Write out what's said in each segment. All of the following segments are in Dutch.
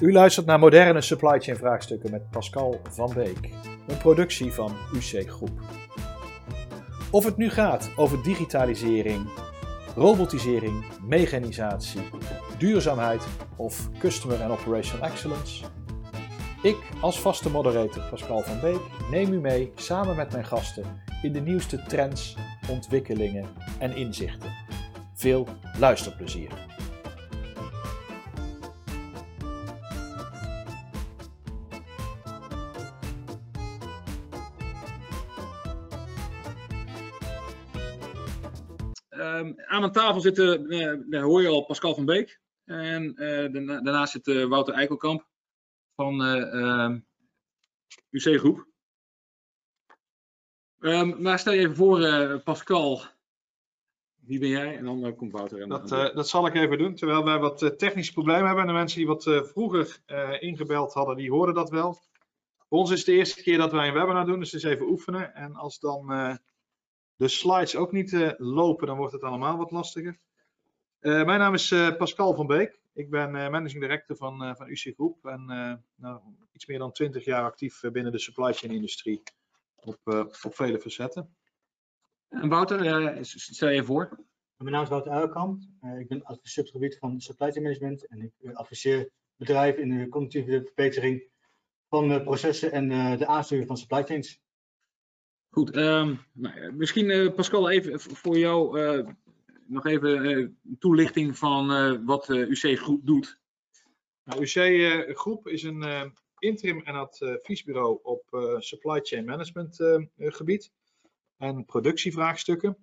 U luistert naar moderne supply chain vraagstukken met Pascal van Beek, een productie van UC Groep. Of het nu gaat over digitalisering, robotisering, mechanisatie, duurzaamheid of customer and operational excellence. Ik als vaste moderator Pascal van Beek neem u mee samen met mijn gasten in de nieuwste trends, ontwikkelingen en inzichten. Veel luisterplezier. Aan mijn tafel zitten, eh, daar hoor je al, Pascal van Beek. En eh, daarna, daarnaast zit eh, Wouter Eikelkamp van ehm, UC Groep. Ehm, maar stel je even voor, Pascal, wie ben jij? En dan komt Wouter. En dat, dat zal ik even doen, terwijl wij wat technische problemen hebben. En de mensen die wat vroeger ingebeld hadden, die horen dat wel. Voor ons is het de eerste keer dat wij een webinar doen, dus het is even oefenen. En als dan de slides ook niet uh, lopen, dan wordt het allemaal wat lastiger. Uh, mijn naam is uh, Pascal van Beek. Ik ben managing director van, van UC Groep en nou, iets meer dan 20 jaar actief binnen de supply chain industrie op, op vele facetten. En Wouter, stel je voor. Mijn naam is Wouter Uikamp. ik ben adviseur op het gebied van supply chain management en ik adviseer bedrijven in de continue verbetering van processen en de aansturing van supply chains. Goed, um, nou, misschien uh, Pascal even voor jou uh, nog even uh, toelichting van wat UC Groep doet. Nou, UC Groep is een interim en adviesbureau op supply chain management gebied en productievraagstukken.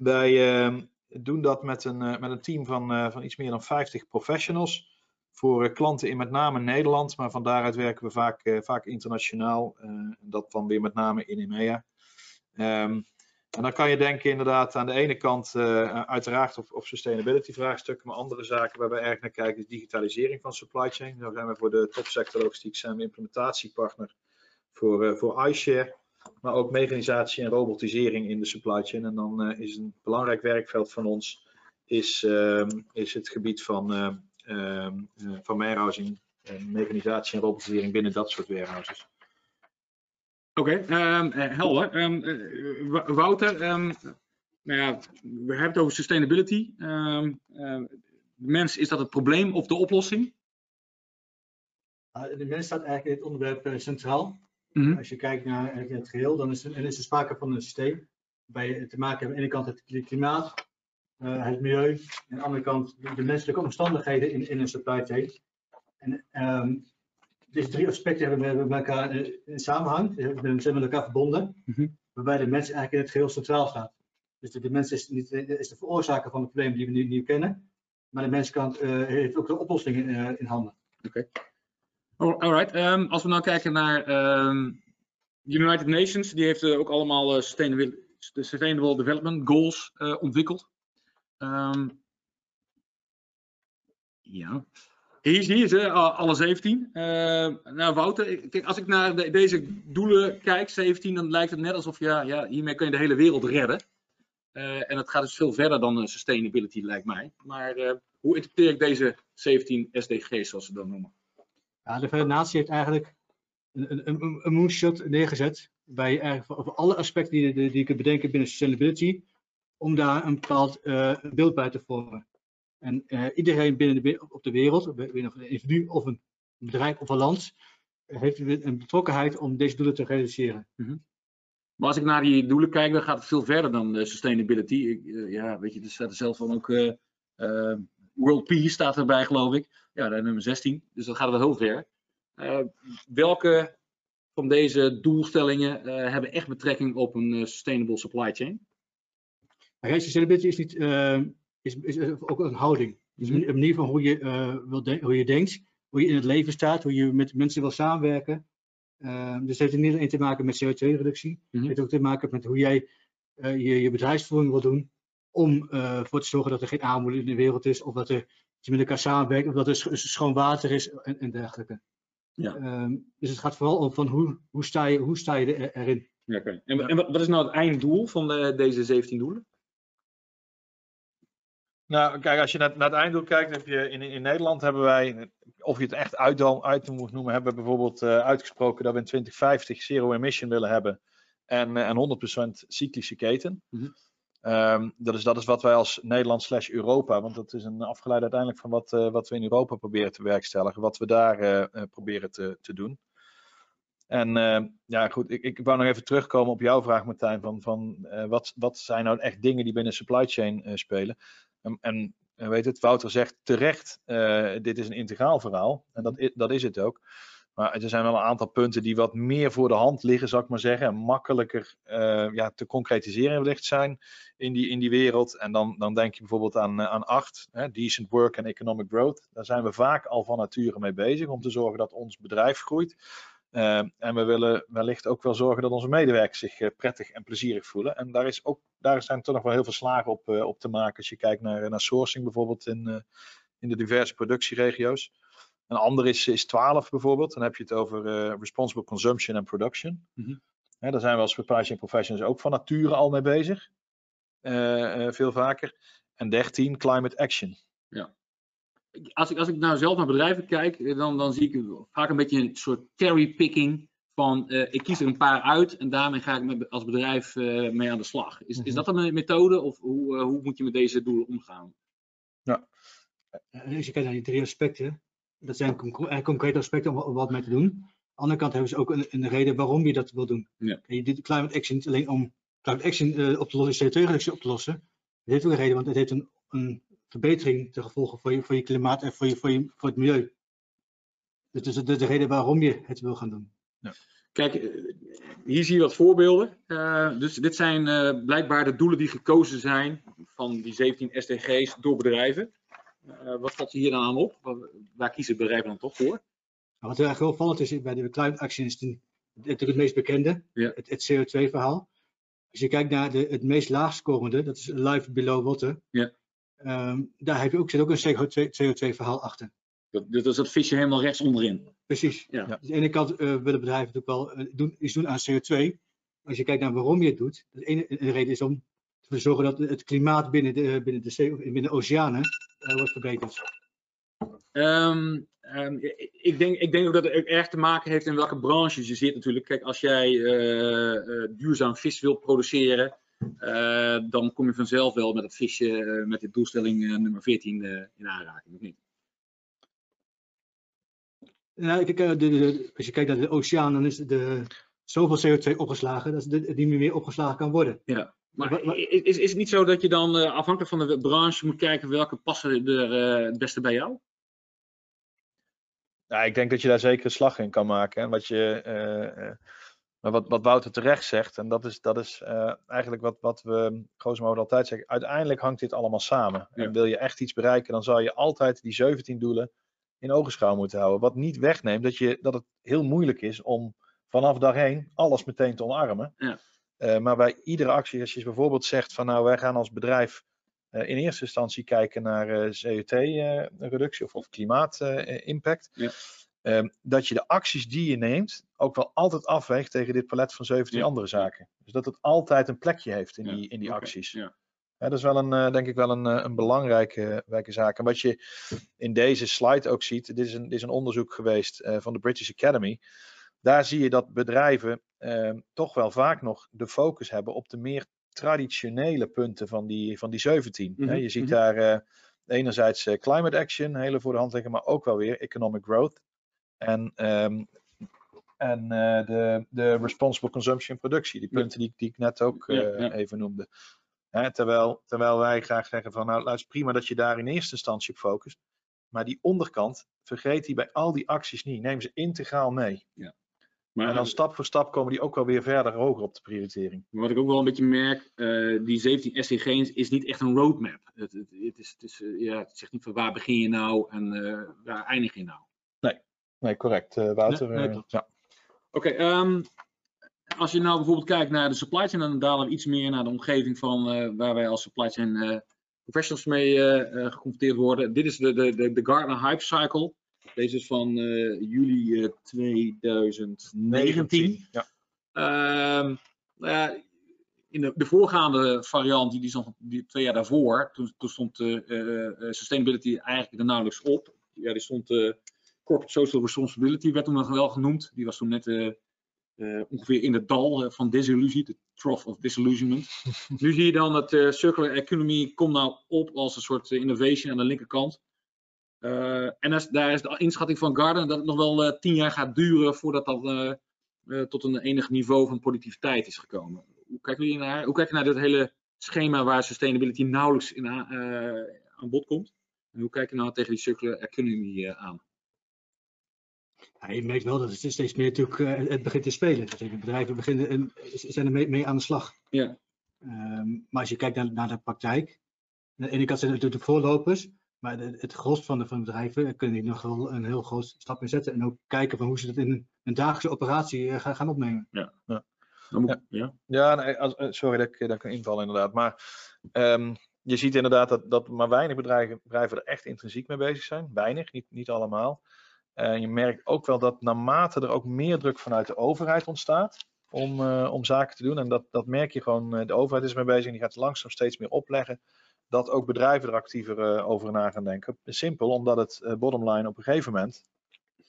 Wij ehm, doen dat met een, met een team van, van iets meer dan 50 professionals voor klanten in met name Nederland, maar van daaruit werken we vaak, vaak internationaal. dat dan weer met name in EMEA. Um, en dan kan je denken inderdaad aan de ene kant uh, uiteraard op, op sustainability vraagstukken, maar andere zaken waar we erg naar kijken is digitalisering van supply chain. Daar zijn we voor de topsector logistiek zijn we implementatiepartner voor, uh, voor iShare, maar ook mechanisatie en robotisering in de supply chain. En dan uh, is een belangrijk werkveld van ons is, ehm, is het gebied van, ehm, van warehousing, mechanisatie en robotisering binnen dat soort warehouses. Oké, okay, um, ehm, eh, helder. Um, Wouter, um, nou ja, we hebben het over sustainability. de mens, is dat het probleem of de oplossing? De mens staat eigenlijk in het onderwerp uh, centraal. Mm -hmm. Als je kijkt naar het geheel, dan is, er, is er sprake van een systeem waarbij je te maken hebt aan de ene kant het klimaat, uh, het milieu, en aan de andere kant de menselijke omstandigheden in, in een supply chain. En deze drie aspecten hebben we met elkaar in samenhang, we zijn met elkaar verbonden, mm -hmm. waarbij de mens eigenlijk in het geheel centraal staat. Dus de, de mens is, niet, is de veroorzaker van de problemen die we nu, nu kennen, maar de mens kan, uh, heeft ook de oplossingen uh, in handen. Oké. Okay. Alright, um, als we nou kijken naar um, United Nations, die heeft uh, ook allemaal sustainable, sustainable Development Goals ontwikkeld. Um, ja. Hier, hier ze, alle 17. Uh, nou, Wouter, kijk, als ik naar de, deze doelen kijk, 17, dan lijkt het net alsof ja, ja, hiermee kun je de hele wereld redden. Uh, en dat gaat dus veel verder dan sustainability, lijkt mij. Maar hoe interpreteer ik deze 17 SDG's, zoals ze dat noemen? Ja, de Verenigde Naties heeft eigenlijk een, een, een moonshot neergezet. Bij over alle aspecten die, die, die je kunt bedenken binnen sustainability. Om daar een bepaald beeld bij te vormen. En uh, iedereen binnen de, op de wereld, binnen een individu of een bedrijf of een land, heeft een betrokkenheid om deze doelen te realiseren. Mm -hmm. Maar als ik naar die doelen kijk, dan gaat het veel verder dan uh, sustainability. Ik, uh, ja, weet je, er staat er zelf van ook World Peace staat erbij, geloof ik. Ja, dat nummer 16. Dus dat gaat wel heel ver. welke van deze doelstellingen hebben echt betrekking op een sustainable supply chain? sustainability is niet is, is ook een houding. Dus een manier van hoe je, uh, wil hoe je denkt, hoe je in het leven staat, hoe je met mensen wil samenwerken. Uh, dus het heeft niet alleen te maken met CO2-reductie, mm -hmm. het heeft ook te maken met hoe jij uh, je, je bedrijfsvoering wil doen om ervoor te zorgen dat er geen armoede in de wereld is, of dat, er, dat je met elkaar samenwerkt, of dat er schoon water is en, en dergelijke. Ja. Um, dus het gaat vooral om van hoe, hoe, sta, je, hoe sta je er, erin. Ja, okay. en, en, wat is nou het einddoel van de, deze 17 doelen? Nou, kijk, als je naar, naar het einddoel kijkt, heb je in, in Nederland hebben wij of je het echt uit, uit moet noemen, hebben we bijvoorbeeld uitgesproken dat we in 2050 zero emission willen hebben en, en 100% cyclische keten. Mm Ehm, dat, is, dat is wat wij als Nederland slash Europa, want dat is een afgeleid uiteindelijk van wat, uh, wat we in Europa proberen te werkstelligen, wat we daar uh, proberen te, te doen. En uh, ja, goed, ik, ik wou nog even terugkomen op jouw vraag, Martijn, van, van wat, wat zijn nou echt dingen die binnen supply chain spelen? En, en weet het, Wouter zegt terecht, dit is een integraal verhaal, en dat, dat is het ook. Maar er zijn wel een aantal punten die wat meer voor de hand liggen, zou ik maar zeggen. En makkelijker uh, ja, te concretiseren wellicht zijn in die, in die wereld. En dan, dan denk je bijvoorbeeld aan, uh, aan acht, hè, decent work and economic growth. Daar zijn we vaak al van nature mee bezig om te zorgen dat ons bedrijf groeit. Uh, en we willen wellicht ook wel zorgen dat onze medewerkers zich prettig en plezierig voelen. En daar, is ook, daar zijn toch nog wel heel veel slagen op, op te maken. Als je kijkt naar, naar sourcing bijvoorbeeld in, in de diverse productieregio's. Een ander is, is 12 bijvoorbeeld. Dan heb je het over uh, responsible consumption en production. Mm -hmm. daar zijn we als supply chain professionals ook van nature al mee bezig. Uh, uh, veel vaker. En 13, climate action. Ja. Als ik, als ik nou zelf naar bedrijven kijk, dan, dan zie ik vaak een beetje een soort cherrypicking van ik kies er een paar uit en daarmee ga ik met, als bedrijf mee aan de slag. Is, mm -hmm. is dat een methode of hoe, hoe moet je met deze doelen omgaan? Ja. Als je kijkt naar die drie aspecten, dat zijn concrete aspecten om wat mee te doen. Aan de andere kant hebben ze ook een, een reden waarom je dat wil doen. Ja. Je doet climate action niet alleen om climate action uh, op te lossen, CO2-reductie op te lossen. Het heeft ook een reden, want het heeft een, een verbetering te gevolgen voor je, voor je klimaat en voor, je, voor, je, voor het milieu. Dus dat is de, de reden waarom je het wil gaan doen. Ja. Kijk, eh, hier zie je wat voorbeelden. Uh, dus dit zijn uh, blijkbaar de doelen die gekozen zijn van die 17 SDG's door bedrijven. Uh, wat valt hier dan aan op? Waar kiezen bedrijven dan toch voor? Wat heel erg opvallend is bij de climate action is het, natuurlijk het meest bekende, ja. het, het CO2-verhaal. Als je kijkt naar de, het meest laagscorende, dat is life below water. Ja. Um, daar heb je ook, zit ook een CO2-verhaal achter. Dat, dat is dat visje helemaal rechts onderin. Precies. Ja. Dus aan de ene kant uh, willen bedrijven natuurlijk wel uh, doen, iets doen aan CO2. Als je kijkt naar waarom je het doet, de ene de reden is om te zorgen dat het klimaat binnen de, binnen de, zee, binnen de oceanen uh, wordt verbeterd. Um, um, ik, denk, ik denk ook dat het erg te maken heeft in welke branches je zit natuurlijk. Kijk, als jij uh, uh, duurzaam vis wilt produceren, dan kom je vanzelf wel met het visje met de doelstelling nummer 14 in aanraking, of niet? Nou, kijk, de, de, als je kijkt naar de oceaan, dan is de, zoveel CO2 opgeslagen dat het niet meer opgeslagen kan worden. Ja. Maar is, is het niet zo dat je dan uh, afhankelijk van de branche moet kijken welke passen er uh, het beste bij jou? Ja, ik denk dat je daar zeker een slag in kan maken. Hè. Wat, je, uh, maar wat, wat Wouter terecht zegt, en dat is, dat is eigenlijk wat, wat we Goosmoot altijd zeggen. Uiteindelijk hangt dit allemaal samen. Ja. En wil je echt iets bereiken, dan zal je altijd die 17 doelen in ogenschouw moeten houden. Wat niet wegneemt dat, je, dat het heel moeilijk is om vanaf dag één alles meteen te omarmen. Ja. Uh, maar bij iedere actie, als je bijvoorbeeld zegt van nou wij gaan als bedrijf uh, in eerste instantie kijken naar uh, CO2-reductie of, of klimaatimpact. Ja. Ehm, dat je de acties die je neemt ook wel altijd afweegt tegen dit palet van 17 Ja. andere zaken. Dus dat het altijd een plekje heeft in Ja, die, in die acties. ja. Dat is wel een, denk ik wel een, een belangrijke, belangrijke zaak. En wat je in deze slide ook ziet, dit is een, dit is een onderzoek geweest van de British Academy daar zie je dat bedrijven eh, toch wel vaak nog de focus hebben op de meer traditionele punten van die, van die 17. Mhm, je ziet mhm. daar uh, enerzijds climate action, hele voor de hand liggen, maar ook wel weer economic growth. En, um, en de, de responsible consumption en productie, die punten die, die ik net ook Ja, ja. even noemde. Hè, terwijl, terwijl wij graag zeggen van nou luister prima dat je daar in eerste instantie op focust. Maar die onderkant, vergeet die bij al die acties niet. Neem ze integraal mee. Maar En dan stap voor stap komen die ook wel weer verder hoger op de prioritering. wat ik ook wel een beetje merk, eh, die 17 SDG's is niet echt een roadmap. Het, het, het, is, het, is, eh, ja, het zegt niet van waar begin je nou en eh, waar eindig je nou. Nee, correct. Uh, Wouter. Nee, nee, eh, ja. Oké, ehm, als je nou bijvoorbeeld kijkt naar de supply chain, dan dalen we iets meer naar de omgeving van eh, waar wij als supply chain eh, professionals mee eh, eh, geconfronteerd worden. Dit is de, de, de, Gartner Hype Cycle. Deze is van eh, juli eh, 2019. Ja. Ehm, in de, de voorgaande variant, die, die, stond, die twee jaar daarvoor, toen, toen stond eh, eh, eh, sustainability eigenlijk er nauwelijks op. Ja, die stond eh, Corporate Social Responsibility werd toen nog wel genoemd. Die was toen net ongeveer in het dal van desillusie, de trough of disillusionment. nu zie je dan dat uh, circular economy komt nou op als een soort innovation aan de linkerkant. en daar is de inschatting van Garden dat het nog wel tien jaar gaat duren voordat dat tot een enig niveau van productiviteit is gekomen. Hoe kijken jullie naar, hoe kijken naar dit hele schema waar sustainability nauwelijks in, aan bod komt? En hoe kijk je nou tegen die circular economy aan? Ja, je merkt wel dat het steeds meer natuurlijk uh, het begint te spelen. Dus bedrijven beginnen en zijn er mee, mee, aan de slag. Ja. Um, maar als je kijkt naar, naar de praktijk, aan de ene kant zijn natuurlijk de voorlopers, maar het, het gros van de, van de bedrijven kunnen hier nog wel een heel groot stap in zetten. En ook kijken van hoe ze dat in een, een dagelijkse operatie uh, gaan, gaan opnemen. Ja, ja. ja. ja. ja nee, als, eh, sorry dat ik, dat ik een inval inderdaad. Maar um, je ziet inderdaad dat, dat maar weinig bedrijven, bedrijven er echt intrinsiek mee bezig zijn. Weinig, niet, niet allemaal. Uh, je merkt ook wel dat naarmate er ook meer druk vanuit de overheid ontstaat om, uh, om zaken te doen, en dat, dat merk je gewoon, uh, de overheid is ermee bezig en die gaat langzaam steeds meer opleggen, dat ook bedrijven er actiever over na gaan denken. Simpel, omdat het bottomline op een gegeven moment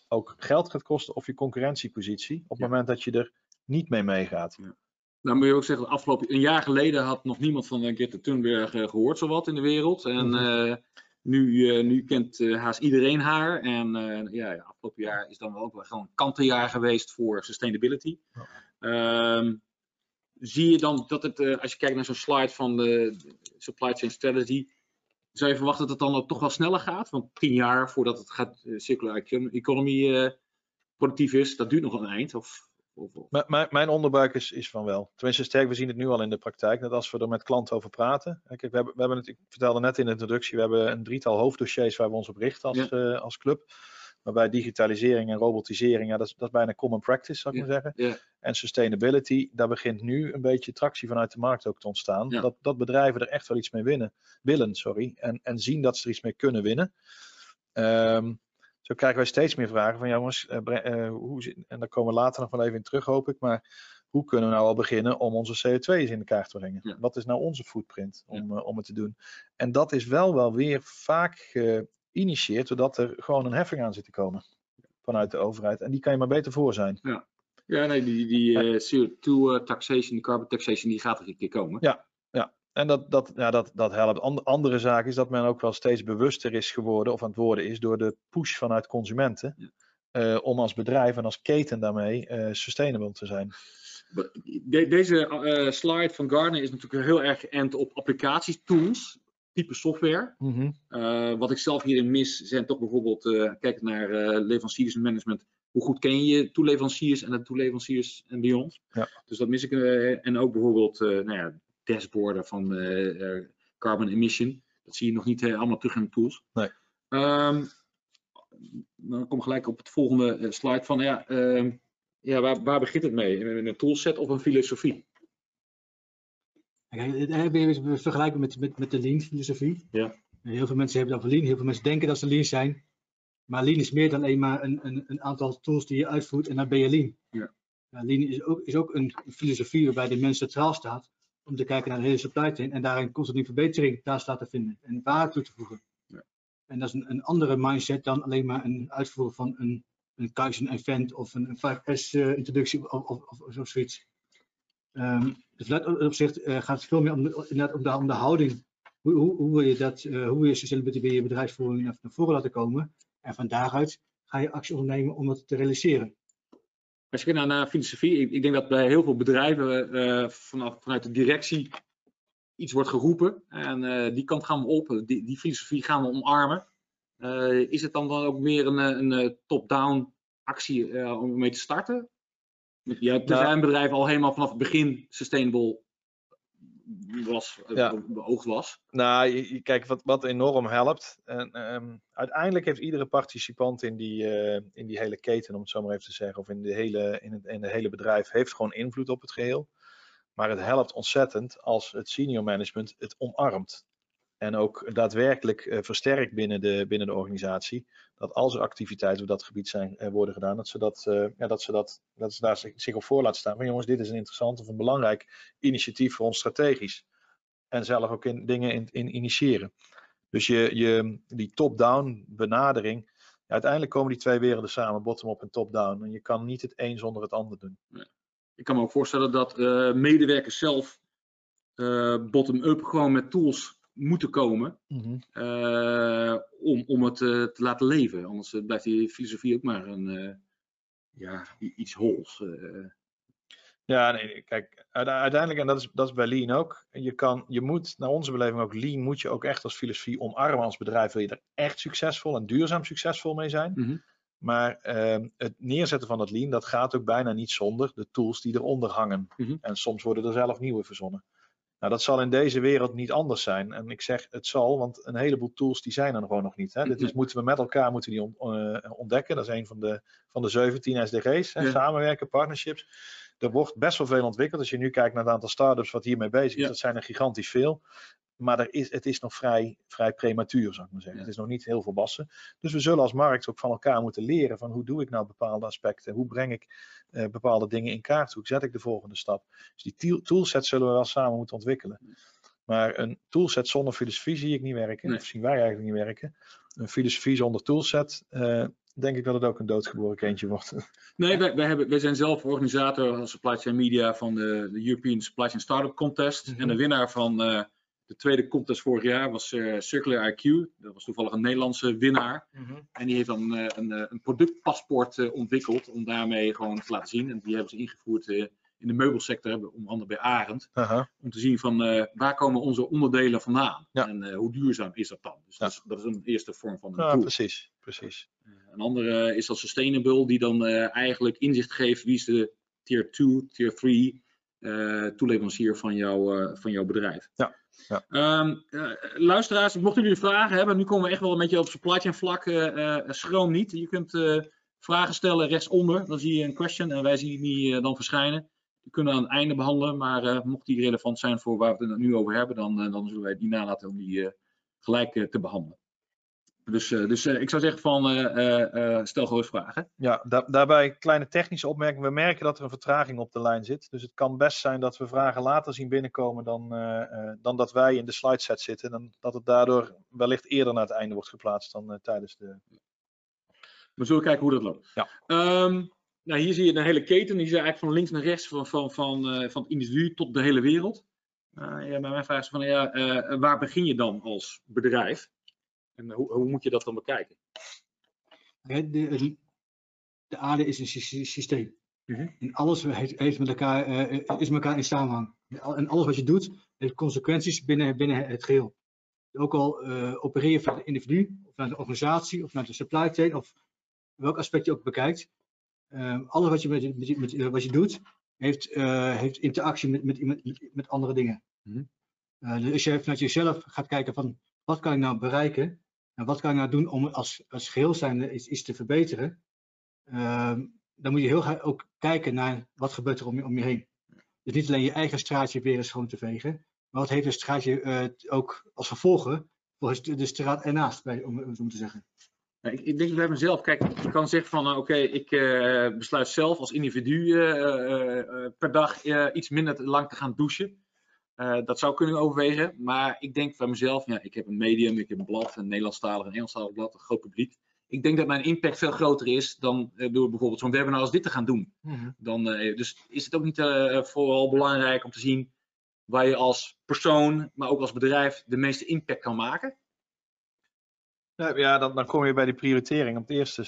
ook geld gaat kosten of je concurrentiepositie, op het ja. moment dat je er niet mee meegaat. Ja. Nou moet je ook zeggen, afgelopen een jaar geleden had nog niemand van Greta Thunberg gehoord zowat in de wereld. En mm -hmm. Uh, nu kent uh, haast iedereen haar. En uh, ja, ja, afgelopen jaar is dan ook wel gewoon een kantenjaar geweest voor sustainability. Ja. Um, zie je dan dat het, als je kijkt naar zo'n slide van de supply chain strategy, zou je verwachten dat het dan toch wel sneller gaat? Want tien jaar voordat het gaat circular economy productief is, dat duurt nog een eind. Of mijn, mijn onderbuik is, is van wel. Tenminste, sterk, we zien het nu al in de praktijk. Net als we er met klanten over praten. Kijk, we hebben, we hebben het, ik vertelde net in de introductie, we hebben een drietal hoofddossiers waar we ons op richten als, ja. uh, als club. Waarbij digitalisering en robotisering, ja, dat, is, dat is bijna common practice, zou ik ja. maar zeggen. Ja. En sustainability, daar begint nu een beetje tractie vanuit de markt ook te ontstaan. Dat, dat bedrijven er echt wel iets mee winnen, willen sorry, en, en zien dat ze er iets mee kunnen winnen. Um, zo krijgen wij steeds meer vragen van jongens, uh, hoe, en daar komen we later nog wel even in terug, hoop ik. Maar hoe kunnen we nou al beginnen om onze CO2 eens in de kaart te brengen? Ja. Wat is nou onze footprint om, ja. uh, om het te doen? En dat is wel wel weer vaak geïnitieerd doordat er gewoon een heffing aan zit te komen vanuit de overheid. En die kan je maar beter voor zijn. Ja, ja nee, die, die CO2 taxation, die carbon taxation, die gaat er een keer komen. Ja. En dat, dat, ja, dat, dat helpt. And, andere zaak is dat men ook wel steeds bewuster is geworden of aan het worden is door de push vanuit consumenten. Ja. Uh, om als bedrijf en als keten daarmee uh, sustainable te zijn. De, deze uh, slide van Gartner is natuurlijk heel erg geënt op applicaties, tools, type software. Mm -hmm. wat ik zelf hierin mis zijn toch bijvoorbeeld, kijk naar leveranciersmanagement. Hoe goed ken je je toeleveranciers en de toeleveranciers en beyond? Ja. Dus dat mis ik. en ook bijvoorbeeld, nou ja, dashboarden van uh, carbon emission. Dat zie je nog niet uh, allemaal terug in de tools. Nee. Um, dan kom ik gelijk op het volgende slide van ja, uh, ja waar, waar, begint het mee? Een toolset of een filosofie? We vergelijken met, met, met de lean filosofie. Ja. Heel veel mensen hebben het over lean, heel veel mensen denken dat ze lean zijn. Maar lean is meer dan alleen maar een, een, een aantal tools die je uitvoert en dan ben je lean. Ja, lean is ook, is ook een filosofie waarbij de mens centraal staat om te kijken naar de hele supply chain en daarin continu verbetering naast laten vinden en waarde toe te voegen. Ja. En dat is een, een, andere mindset dan alleen maar een uitvoeren van een, een Kaizen event of een, een 5S uh, introductie of, of, zoiets. Um, dus dat opzicht uh, gaat het veel meer om de, om de, om de houding. Hoe, hoe, hoe, wil je dat, uh, hoe wil je sustainability bij je bedrijfsvoering naar, naar voren laten komen? En van daaruit ga je actie ondernemen om dat te realiseren. Als je kijkt naar, naar filosofie, ik, ik, denk dat bij heel veel bedrijven uh, vanaf, vanuit de directie iets wordt geroepen. En uh, die kant gaan we op, die, die filosofie gaan we omarmen. Uh, is het dan, dan ook meer een, een top-down actie om mee te starten? Ja, er zijn nou, bedrijven al helemaal vanaf het begin sustainable was, ja. beoogd was. Nou, kijk, wat, wat enorm helpt. En, um, uiteindelijk heeft iedere participant in die, uh, in die hele keten, om het zo maar even te zeggen, of in de hele, in het, in het hele bedrijf, heeft gewoon invloed op het geheel. Maar het helpt ontzettend als het senior management het omarmt. En ook daadwerkelijk uh, versterkt binnen de, binnen de organisatie. Dat als er activiteiten op dat gebied zijn, uh, worden gedaan, dat ze, dat, uh, ja, dat, ze dat, dat ze daar zich op voor laten staan. Maar jongens, dit is een interessant of een belangrijk initiatief voor ons strategisch. En zelf ook in, dingen in, in initiëren. Dus je, je, die top-down benadering, uiteindelijk komen die twee werelden samen, bottom-up en top-down. En je kan niet het een zonder het ander doen. Ik kan me ook voorstellen dat medewerkers zelf bottom-up gewoon met tools moeten komen mm om, om het te laten leven. Anders blijft die filosofie ook maar een, ja, iets hols. Ja, nee, kijk, uiteindelijk, en dat is, dat is bij Lean ook, je, kan, je moet, naar onze beleving ook, Lean moet je ook echt als filosofie omarmen als bedrijf. Wil je er echt succesvol en duurzaam succesvol mee zijn. Mhm. Maar uh, het neerzetten van dat Lean, dat gaat ook bijna niet zonder de tools die eronder hangen. Mhm. En soms worden er zelf nieuwe verzonnen. Nou, dat zal in deze wereld niet anders zijn. En ik zeg het zal, want een heleboel tools die zijn er gewoon nog niet. Hè. Dit is, moeten we met elkaar moeten die eh, ontdekken. Dat is een van de, van de 17 SDG's. Hè, Samenwerken, partnerships er wordt best wel veel ontwikkeld. Als je nu kijkt naar het aantal startups wat hiermee bezig is, dat zijn er gigantisch veel. Maar er is, het is nog vrij, vrij prematuur, zou ik maar zeggen. Het is nog niet heel volwassen. Dus we zullen als markt ook van elkaar moeten leren van hoe doe ik nou bepaalde aspecten? Hoe breng ik eh, bepaalde dingen in kaart? Hoe zet ik de volgende stap? Dus die toolset zullen we wel samen moeten ontwikkelen. Maar een toolset zonder filosofie zie ik niet werken. Of zien wij eigenlijk niet werken. Een filosofie zonder toolset, uh, denk ik dat het ook een doodgeboren kindje wordt. Nee, wij, wij, hebben, wij zijn zelf organisator als Supply Chain Media van de, de European Supply Chain Startup Contest. En de mhm. winnaar van uh, de tweede contest vorig jaar was uh, Circular IQ. Dat was toevallig een Nederlandse winnaar. Mhm. En die heeft dan uh, een, een productpaspoort ontwikkeld om daarmee gewoon te laten zien. En die hebben ze ingevoerd in de meubelsector onder andere bij Arend. Om te zien van uh, waar komen onze onderdelen vandaan en uh, hoe duurzaam is dat dan. Dus ja. dat, is, dat, is, een eerste vorm van een ja, Precies, precies. Uh, een andere is dat Sustainable, die dan eigenlijk inzicht geeft wie is de tier 2, tier 3 toeleverancier van, jou, van jouw bedrijf. Ja. Ja. Um, luisteraars, mochten jullie vragen hebben, nu komen we echt wel een beetje op supply chain vlak. schroom niet. Je kunt vragen stellen rechtsonder. Dan zie je een question en wij zien die dan verschijnen. Die kunnen we aan het einde behandelen, maar mocht die relevant zijn voor waar we het nu over hebben, dan, dan zullen wij die nalaten om die gelijk te behandelen. Dus, dus ik zou zeggen van stel gewoon vragen. Ja, da daarbij kleine technische opmerking. We merken dat er een vertraging op de lijn zit. Dus het kan best zijn dat we vragen later zien binnenkomen dan, dan dat wij in de slide set zitten. En dat het daardoor wellicht eerder naar het einde wordt geplaatst dan tijdens de... We zullen kijken hoe dat loopt. Ja. Um, nou, hier zie je een hele keten. Die zie je eigenlijk van links naar rechts, van, van, van, uh, van het individu tot de hele wereld. Uh, ja, mijn vraag is van, ja, uh, waar begin je dan als bedrijf? En hoe, hoe moet je dat dan bekijken? De, de aarde is een systeem. -hmm. En alles heeft, heeft met elkaar, is met elkaar in samenhang. En alles wat je doet, heeft consequenties binnen, binnen het geheel. Ook al opereer je vanuit het individu, of naar de organisatie, of naar de supply chain, of welk aspect je ook bekijkt, uh, alles wat je, met, met, met, eh, wat je doet, heeft, uh, heeft interactie met, met, met, met andere dingen. Uh, dus als je vanuit jezelf gaat kijken van wat kan ik nou bereiken en wat kan ik nou doen om als, als geheel zijnde iets, te verbeteren, ehm, dan moet je heel graag ook kijken naar wat gebeurt er om je, om je heen. Dus niet alleen je eigen straatje weer eens schoon te vegen, maar wat heeft een straatje ook als gevolgen voor de straat ernaast, om, om te zeggen. Nou, ik, ik, denk bij mezelf, kijk, je kan zeggen van, uh, oké, ik uh, besluit zelf als individu per dag iets minder lang te gaan douchen. Dat zou kunnen overwegen, maar ik denk bij mezelf, ja, ik heb een medium, ik heb een blad, een Nederlandstalig, een Engelstalig blad, een groot publiek. Ik denk dat mijn impact veel groter is dan door bijvoorbeeld zo'n webinar als dit te gaan doen. Mm -hmm. dan, dus is het ook niet vooral belangrijk om te zien waar je als persoon, maar ook als bedrijf de meeste impact kan maken? Ja, dan, dan kom je bij die prioritering op het eerste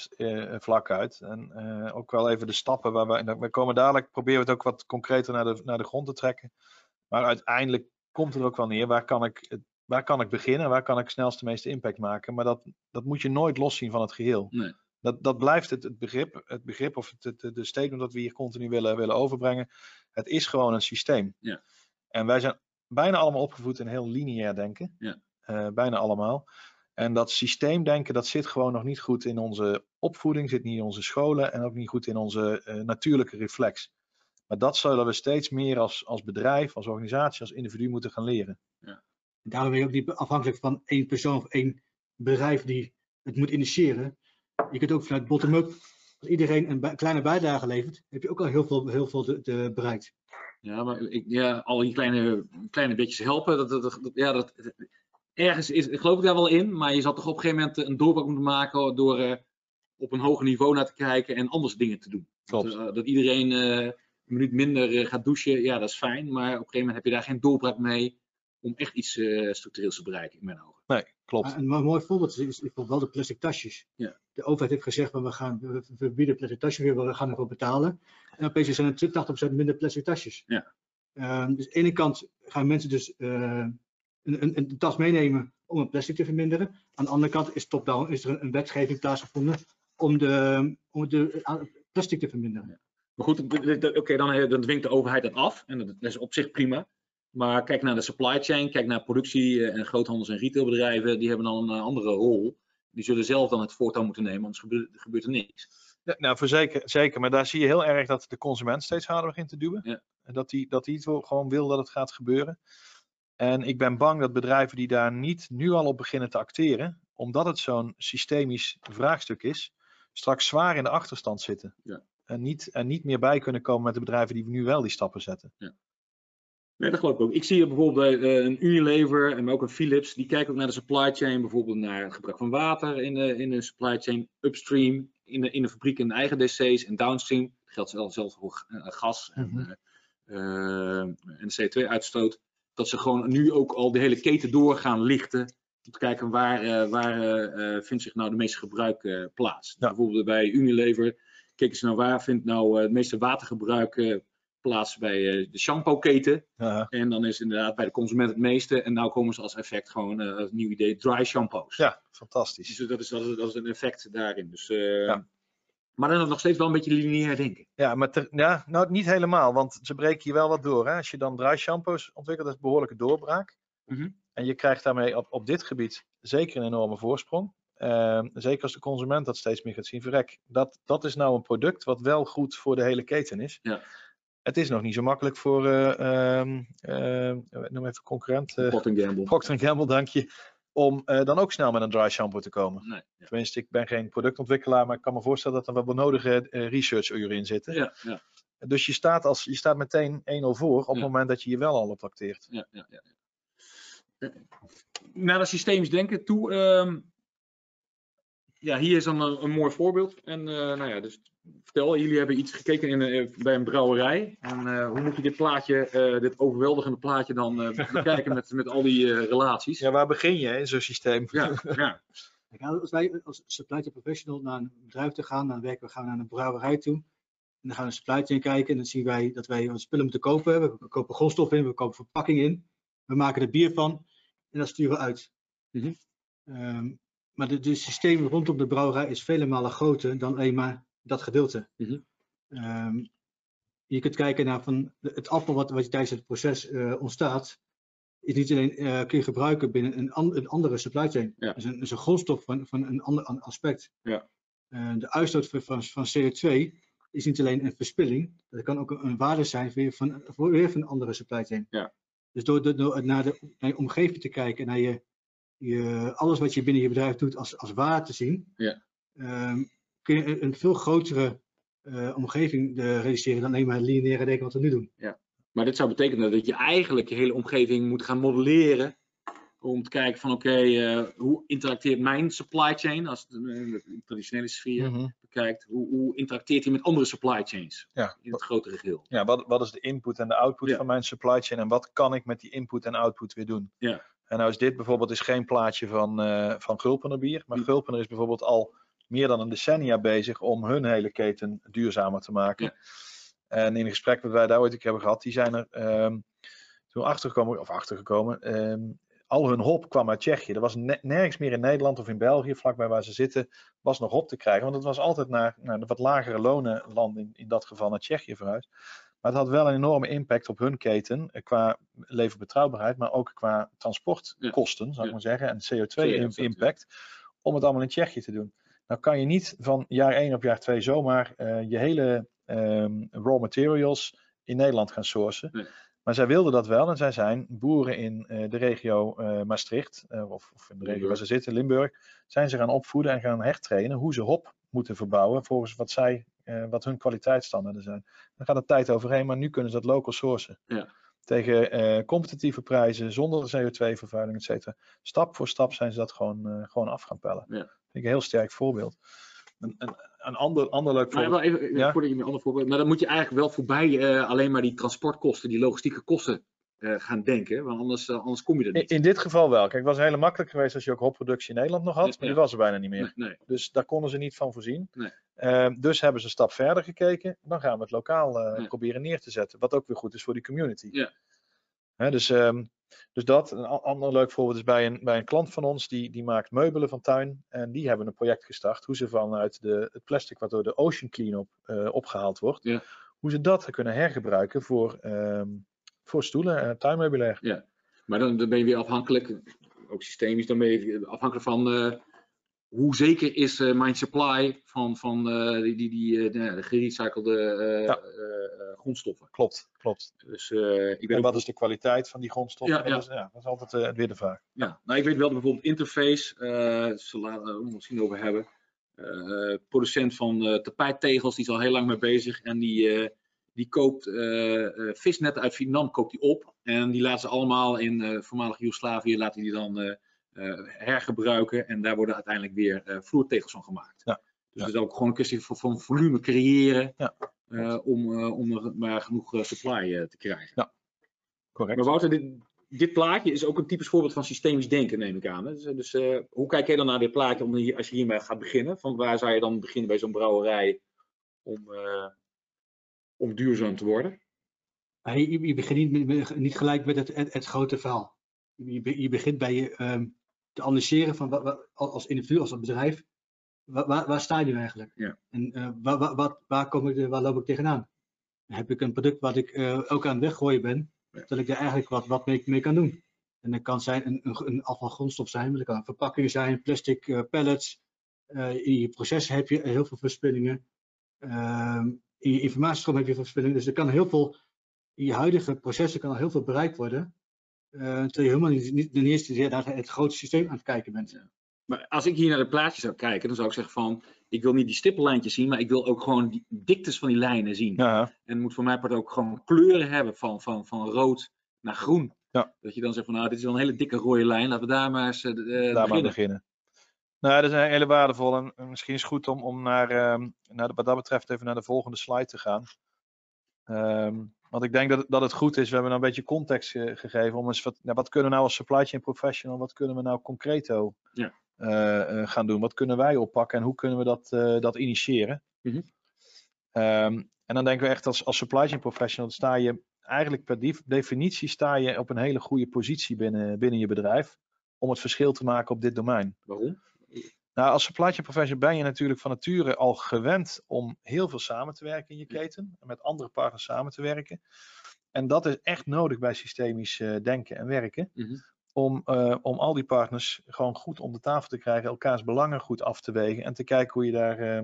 vlak uit. En ook wel even de stappen waar we. We komen dadelijk, proberen we het ook wat concreter naar de, naar de grond te trekken. Maar uiteindelijk komt het er ook wel neer. Waar kan ik, waar kan ik beginnen? Waar kan ik snelst de meeste impact maken? Maar dat, dat moet je nooit loszien van het geheel. Nee. Dat, dat blijft het, het, begrip, het begrip of het, het, de statement dat we hier continu willen, willen overbrengen. Het is gewoon een systeem. Ja. En wij zijn bijna allemaal opgevoed in heel lineair denken. Ja. Uh, bijna allemaal. En dat systeemdenken, dat zit gewoon nog niet goed in onze opvoeding, zit niet in onze scholen en ook niet goed in onze uh, natuurlijke reflex. Maar dat zullen we steeds meer als, als bedrijf, als organisatie, als individu moeten gaan leren. Ja. Daarom ben je ook niet afhankelijk van één persoon of één bedrijf die het moet initiëren. Je kunt ook vanuit bottom-up, als iedereen een kleine bijdrage levert, heb je ook al heel veel, heel veel te, te bereikt. Ja, maar ik, ja, al die kleine, kleine beetjes helpen, dat, dat, dat ja, dat, ergens is, geloof ik daar wel in, maar je zal toch op een gegeven moment een doorbraak moeten maken door uh, op een hoger niveau naar te kijken en anders dingen te doen. Dat, dat iedereen een minuut minder gaat douchen, ja, dat is fijn. Maar op een gegeven moment heb je daar geen doorbraak mee om echt iets structureels te bereiken, in mijn ogen. Nee, klopt. Een mooi voorbeeld is, is wel de plastic tasjes. Ja. De overheid heeft gezegd, we, gaan, we verbieden plastic tasjes weer, we gaan ervoor betalen. En opeens zijn er 80% minder plastic tasjes. Ja. Uh, dus aan de ene kant gaan mensen dus uh, een, een, een, tas meenemen om het plastic te verminderen. Aan de andere kant is, top-down, is er een, wetgeving plaatsgevonden om de, om de plastic te verminderen. Ja. Maar goed, oké, okay, dan, dan dwingt de overheid dat af. En dat is op zich prima. Maar kijk naar de supply chain, kijk naar productie- en groothandels- en retailbedrijven. Die hebben dan een andere rol. Die zullen zelf dan het voortouw moeten nemen, anders gebeurt, gebeurt er niks. Ja, nou, voor zeker, zeker. Maar daar zie je heel erg dat de consument steeds harder begint te duwen. Ja. Dat hij dat die gewoon wil dat het gaat gebeuren. En ik ben bang dat bedrijven die daar niet nu al op beginnen te acteren, omdat het zo'n systemisch vraagstuk is, straks zwaar in de achterstand zitten. Ja. En, niet, en niet meer bij kunnen komen met de bedrijven die nu wel die stappen zetten. Ja. Nee, dat geloof ik ook. Ik zie bijvoorbeeld bij uh, een Unilever en ook een Philips, die kijken ook naar de supply chain, bijvoorbeeld naar het gebruik van water in de, in de supply chain, upstream, in de, in de fabriek in de eigen DC's en downstream. Dat geldt zelfs, zelfs voor uh, gas en, uh, en de CO2-uitstoot. Dat ze gewoon nu ook al de hele keten door gaan lichten. Om te kijken waar, waar vindt zich nou de meeste gebruik plaats. Ja. Bijvoorbeeld bij Unilever keken ze nou waar vindt nou het meeste watergebruik plaats bij uh, de shampoo-keten. En dan is inderdaad bij de consument het meeste. En nou komen ze als effect gewoon het nieuwe idee dry shampoos. Ja, fantastisch. Dus dat is, dat is, dat is een effect daarin. Dus, Ja. Maar dan nog steeds wel een beetje lineair denken. Ja, maar ter- ja, nou niet helemaal, want ze breken hier wel wat door. Hè? Als je dan dry shampoos ontwikkelt, dat is een behoorlijke doorbraak. Mhm. En je krijgt daarmee op, op dit gebied zeker een enorme voorsprong. Ehm, zeker als de consument dat steeds meer gaat zien. Verrek, dat, dat is nou een product wat wel goed voor de hele keten is. Ja. Het is nog niet zo makkelijk voor, ehm, eh, noem even concurrent, eh, Procter Gamble. Procter Gamble, dank je, om eh, dan ook snel met een dry shampoo te komen. Nee, ja. Tenminste, ik ben geen productontwikkelaar, maar ik kan me voorstellen dat er wel benodigde eh, researchuren in zitten. Ja, ja, Dus je staat, als, je staat meteen 1-0 voor op het moment dat je je wel al op trakteert. ja, ja, ja. Naar dat systemisch denken toe. Ja, hier is dan een, een mooi voorbeeld. En eh, nou ja, dus vertel, jullie hebben iets gekeken in, een- bij een brouwerij. En eh, hoe moet je dit plaatje, eh, dit overweldigende plaatje dan eh, bekijken met, met al die eh, relaties? Ja, waar begin je in zo'n systeem? ja, ja. Kijk, Als wij als supply chain professional naar een bedrijf te gaan, dan werken we gaan we naar een brouwerij toe. En dan gaan we de supply chain kijken en dan zien wij dat wij wat spullen moeten kopen. We kopen grondstoffen in, we kopen verpakking in. We maken er bier van en dat sturen we uit. Mhm. Ehm, maar de, de systeem rondom de brouwerij is vele malen groter dan alleen maar dat gedeelte. Mhm. Ehm, je kunt kijken naar van het afval wat, wat tijdens het proces eh, ontstaat. Is niet alleen eh, kun je gebruiken binnen een, an- een andere supply chain. Ja. Dus een, is een grondstof van, van een ander an- aspect. Ja. Eh, de uitstoot van, van, van CO2 is niet alleen een verspilling, dat kan ook een, een waarde zijn weer van, voor, weer van een andere supply chain. Ja. Dus door, door, door naar, de, naar je omgeving te kijken, naar je, je, alles wat je binnen je bedrijf doet als, als waar te zien, Ja. ehm, kun je een, een veel grotere eh, omgeving eh, realiseren dan alleen maar het lineaire denken wat we nu doen. Maar dit zou betekenen dat je eigenlijk je hele omgeving moet gaan modelleren. Om te kijken van oké, eh, hoe interacteert mijn supply chain, als het een eh, traditionele sfeer Mhm. bekijkt, hoe, hoe interacteert hij met andere supply chains Ja, in het grotere geheel? ja wat, wat is de input en de output Ja. van mijn supply chain en wat kan ik met die input en output weer doen? Ja. En nou is dit bijvoorbeeld is geen plaatje van, eh van Gulpener bier, maar Hm. Gulpener is bijvoorbeeld al meer dan een decennia bezig om hun hele keten duurzamer te maken. Ja. En in een gesprek wat wij daar ooit een hebben gehad, die zijn er ehm, toen achtergekomen, of achtergekomen, ehm, al hun hop kwam uit Tsjechië. Er was ne- nergens meer in Nederland of in België, vlakbij waar ze zitten, was nog hop te krijgen. Want het was altijd naar, naar de wat lagere lonen landen, in, in dat geval naar Tsjechië verhuisd. Maar het had wel een enorme impact op hun keten eh, qua leverbetrouwbaarheid, maar ook qua transportkosten, zou ik maar zeggen, en CO2-uitstoot, CO2-impact, om het allemaal in Tsjechië te doen. Nou kan je niet van jaar 1 op jaar 2 zomaar eh, je hele ehm, raw materials in Nederland gaan sourcen. Nee. Maar zij wilden dat wel en zij zijn boeren in eh, de regio Maastricht, of, of in de regio Limburg. waar ze zitten, Limburg, zijn ze gaan opvoeden en gaan hertrainen hoe ze hop moeten verbouwen volgens wat zij, eh, wat hun kwaliteitsstandaarden zijn. Dan gaat het tijd overheen, maar nu kunnen ze dat local sourcen. Ja. Tegen eh, competitieve prijzen, zonder CO2-vervuiling, et cetera. Stap voor stap zijn ze dat gewoon, eh, gewoon af gaan pellen. Ja. Vind ik een heel sterk voorbeeld. een, een, een ander, ander leuk Maar voorbeeld. wel even, Ja? voordat je een ander voorbeeld. Maar dan moet je eigenlijk wel voorbij eh, alleen maar die transportkosten, die logistieke kosten eh, gaan denken. Want anders, anders kom je er niet. in dit geval wel. Kijk, het was heel makkelijk geweest als je ook hopproductie in Nederland nog had, Ja, maar die was er bijna niet meer. Nee, nee. Dus daar konden ze niet van voorzien. Ehm, dus hebben ze een stap verder gekeken. Dan gaan we het lokaal eh, Ja. proberen neer te zetten. Wat ook weer goed is voor die community. Ja. Hè, dus, ehm, dus dat. Een ander leuk voorbeeld is bij een, bij een klant van ons. Die, die maakt meubelen van tuin. En die hebben een project gestart. Hoe ze vanuit de, het plastic wat door de Ocean Cleanup eh opgehaald wordt. Ja. Hoe ze dat kunnen hergebruiken voor, ehm, voor stoelen en tuinmeubilair. Maar dan, dan ben je weer afhankelijk, ook systemisch, dan ben je afhankelijk van eh, hoe zeker is eh, mijn supply van, van eh, die, die, die eh, de, de gerecyclede Ja. grondstoffen. Klopt, klopt. Dus ik ben En ook wat is de kwaliteit van die grondstoffen? Ja, ja. Dat, is, ja, dat is altijd weer de vraag. Ja, nou ik weet wel bijvoorbeeld Interface, eh ze laten we misschien over hebben. Eh, producent van eh, tapijttegels, die is al heel lang mee bezig. En die, die koopt visnetten uit Vietnam koopt die op. En die laten ze allemaal in voormalig Joegoslavië laten die dan hergebruiken. En daar worden uiteindelijk weer eh, vloertegels van gemaakt. Ja. Dus het is ook gewoon een kwestie van, van volume creëren. Ja. eh, om, eh, om er maar genoeg eh, supply eh, te krijgen. Correct. Maar Wouter, dit, dit plaatje is ook een typisch voorbeeld van systemisch denken, neem ik aan. hè? Dus, dus eh, hoe kijk jij dan naar dit plaatje om hier, als je hiermee gaat beginnen? Van waar zou je dan beginnen bij zo'n brouwerij om, eh, om duurzaam te worden? Je, je begint niet, gelijk met het, het, het grote verhaal. Je, je begint bij je ehm, te analyseren van wat, wat- als individu, als bedrijf, waar, waar, waar sta je nu eigenlijk? Ja. En eh, waar, waar, wat, waar, kom ik, waar loop ik tegenaan? Heb ik een product wat ik eh, ook aan het weggooien ben, Ja. dat ik daar eigenlijk wat, wat mee, mee kan doen? En dat kan zijn een, een, een afvalgrondstof zijn, maar dat kan een verpakking zijn, plastic eh, pallets. In je proces heb je heel veel verspillingen. Ehm, in je informatiestroom heb je verspillingen. Dus er kan heel veel in je huidige processen kan al heel veel bereikt worden. Eh, terwijl je helemaal niet, niet, eens naar het grote systeem aan het kijken bent. Maar als ik hier naar de plaatjes zou kijken, dan zou ik zeggen van, ik wil niet die stippellijntjes zien, maar ik wil ook gewoon die diktes van die lijnen zien. Ja, En het moet voor mij part ook gewoon kleuren hebben van, van, van rood naar groen. Ja. Dat je dan zegt van, nou, dit is wel een hele dikke rode lijn, laten we daar maar eens eh, eh, daar maar beginnen. beginnen. Nou, dat is een hele waardevolle. En misschien is het goed om, om naar, ehm, naar de, wat dat betreft even naar de volgende slide te gaan. Ehm, want ik denk dat, dat het goed is, we hebben nou een beetje context ge- gegeven om eens wat, nou, wat kunnen we nou als supply chain professional, wat kunnen we nou concreto Ja. eh, eh, gaan doen? Wat kunnen wij oppakken en hoe kunnen we dat, eh, dat initiëren? Mhm. Ehm, en dan denken we echt als, als supply chain professional sta je eigenlijk per def- definitie sta je op een hele goede positie binnen, binnen je bedrijf om het verschil te maken op dit domein. Waarom? Nou, als supply chain professional ben je natuurlijk van nature al gewend om heel veel samen te werken in je keten. En met andere partners samen te werken. En dat is echt nodig bij systemisch eh, denken en werken. Mhm. Om, eh, om al die partners gewoon goed om de tafel te krijgen, elkaars belangen goed af te wegen. En te kijken hoe je daar eh,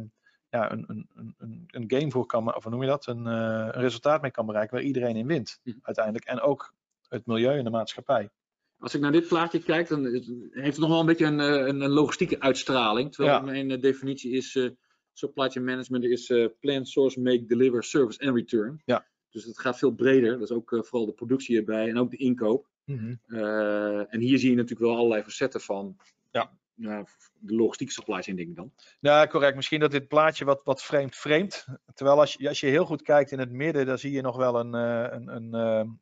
ja, een, een, een- een, een game voor kan, of hoe noem je dat? Een, eh, een resultaat mee kan bereiken waar iedereen in wint Mhm. uiteindelijk. En ook het milieu en de maatschappij. Als ik naar dit plaatje kijk, dan heeft het nog wel een beetje een, eh, een, een logistieke uitstraling. Terwijl Ja. mijn eh, definitie is, eh, supply chain management is eh, plan, source, make, deliver, service en return. Ja. Dus het gaat veel breder. Dat is ook vooral de productie erbij en ook de inkoop. Eh, en hier zie je natuurlijk wel allerlei facetten van Ja. de logistieke supply chain, denk ik dan. Ja, correct. Misschien dat dit plaatje wat, wat vreemd vreemd. Terwijl als je, als je heel goed kijkt in het midden, dan zie je nog wel een, een, een,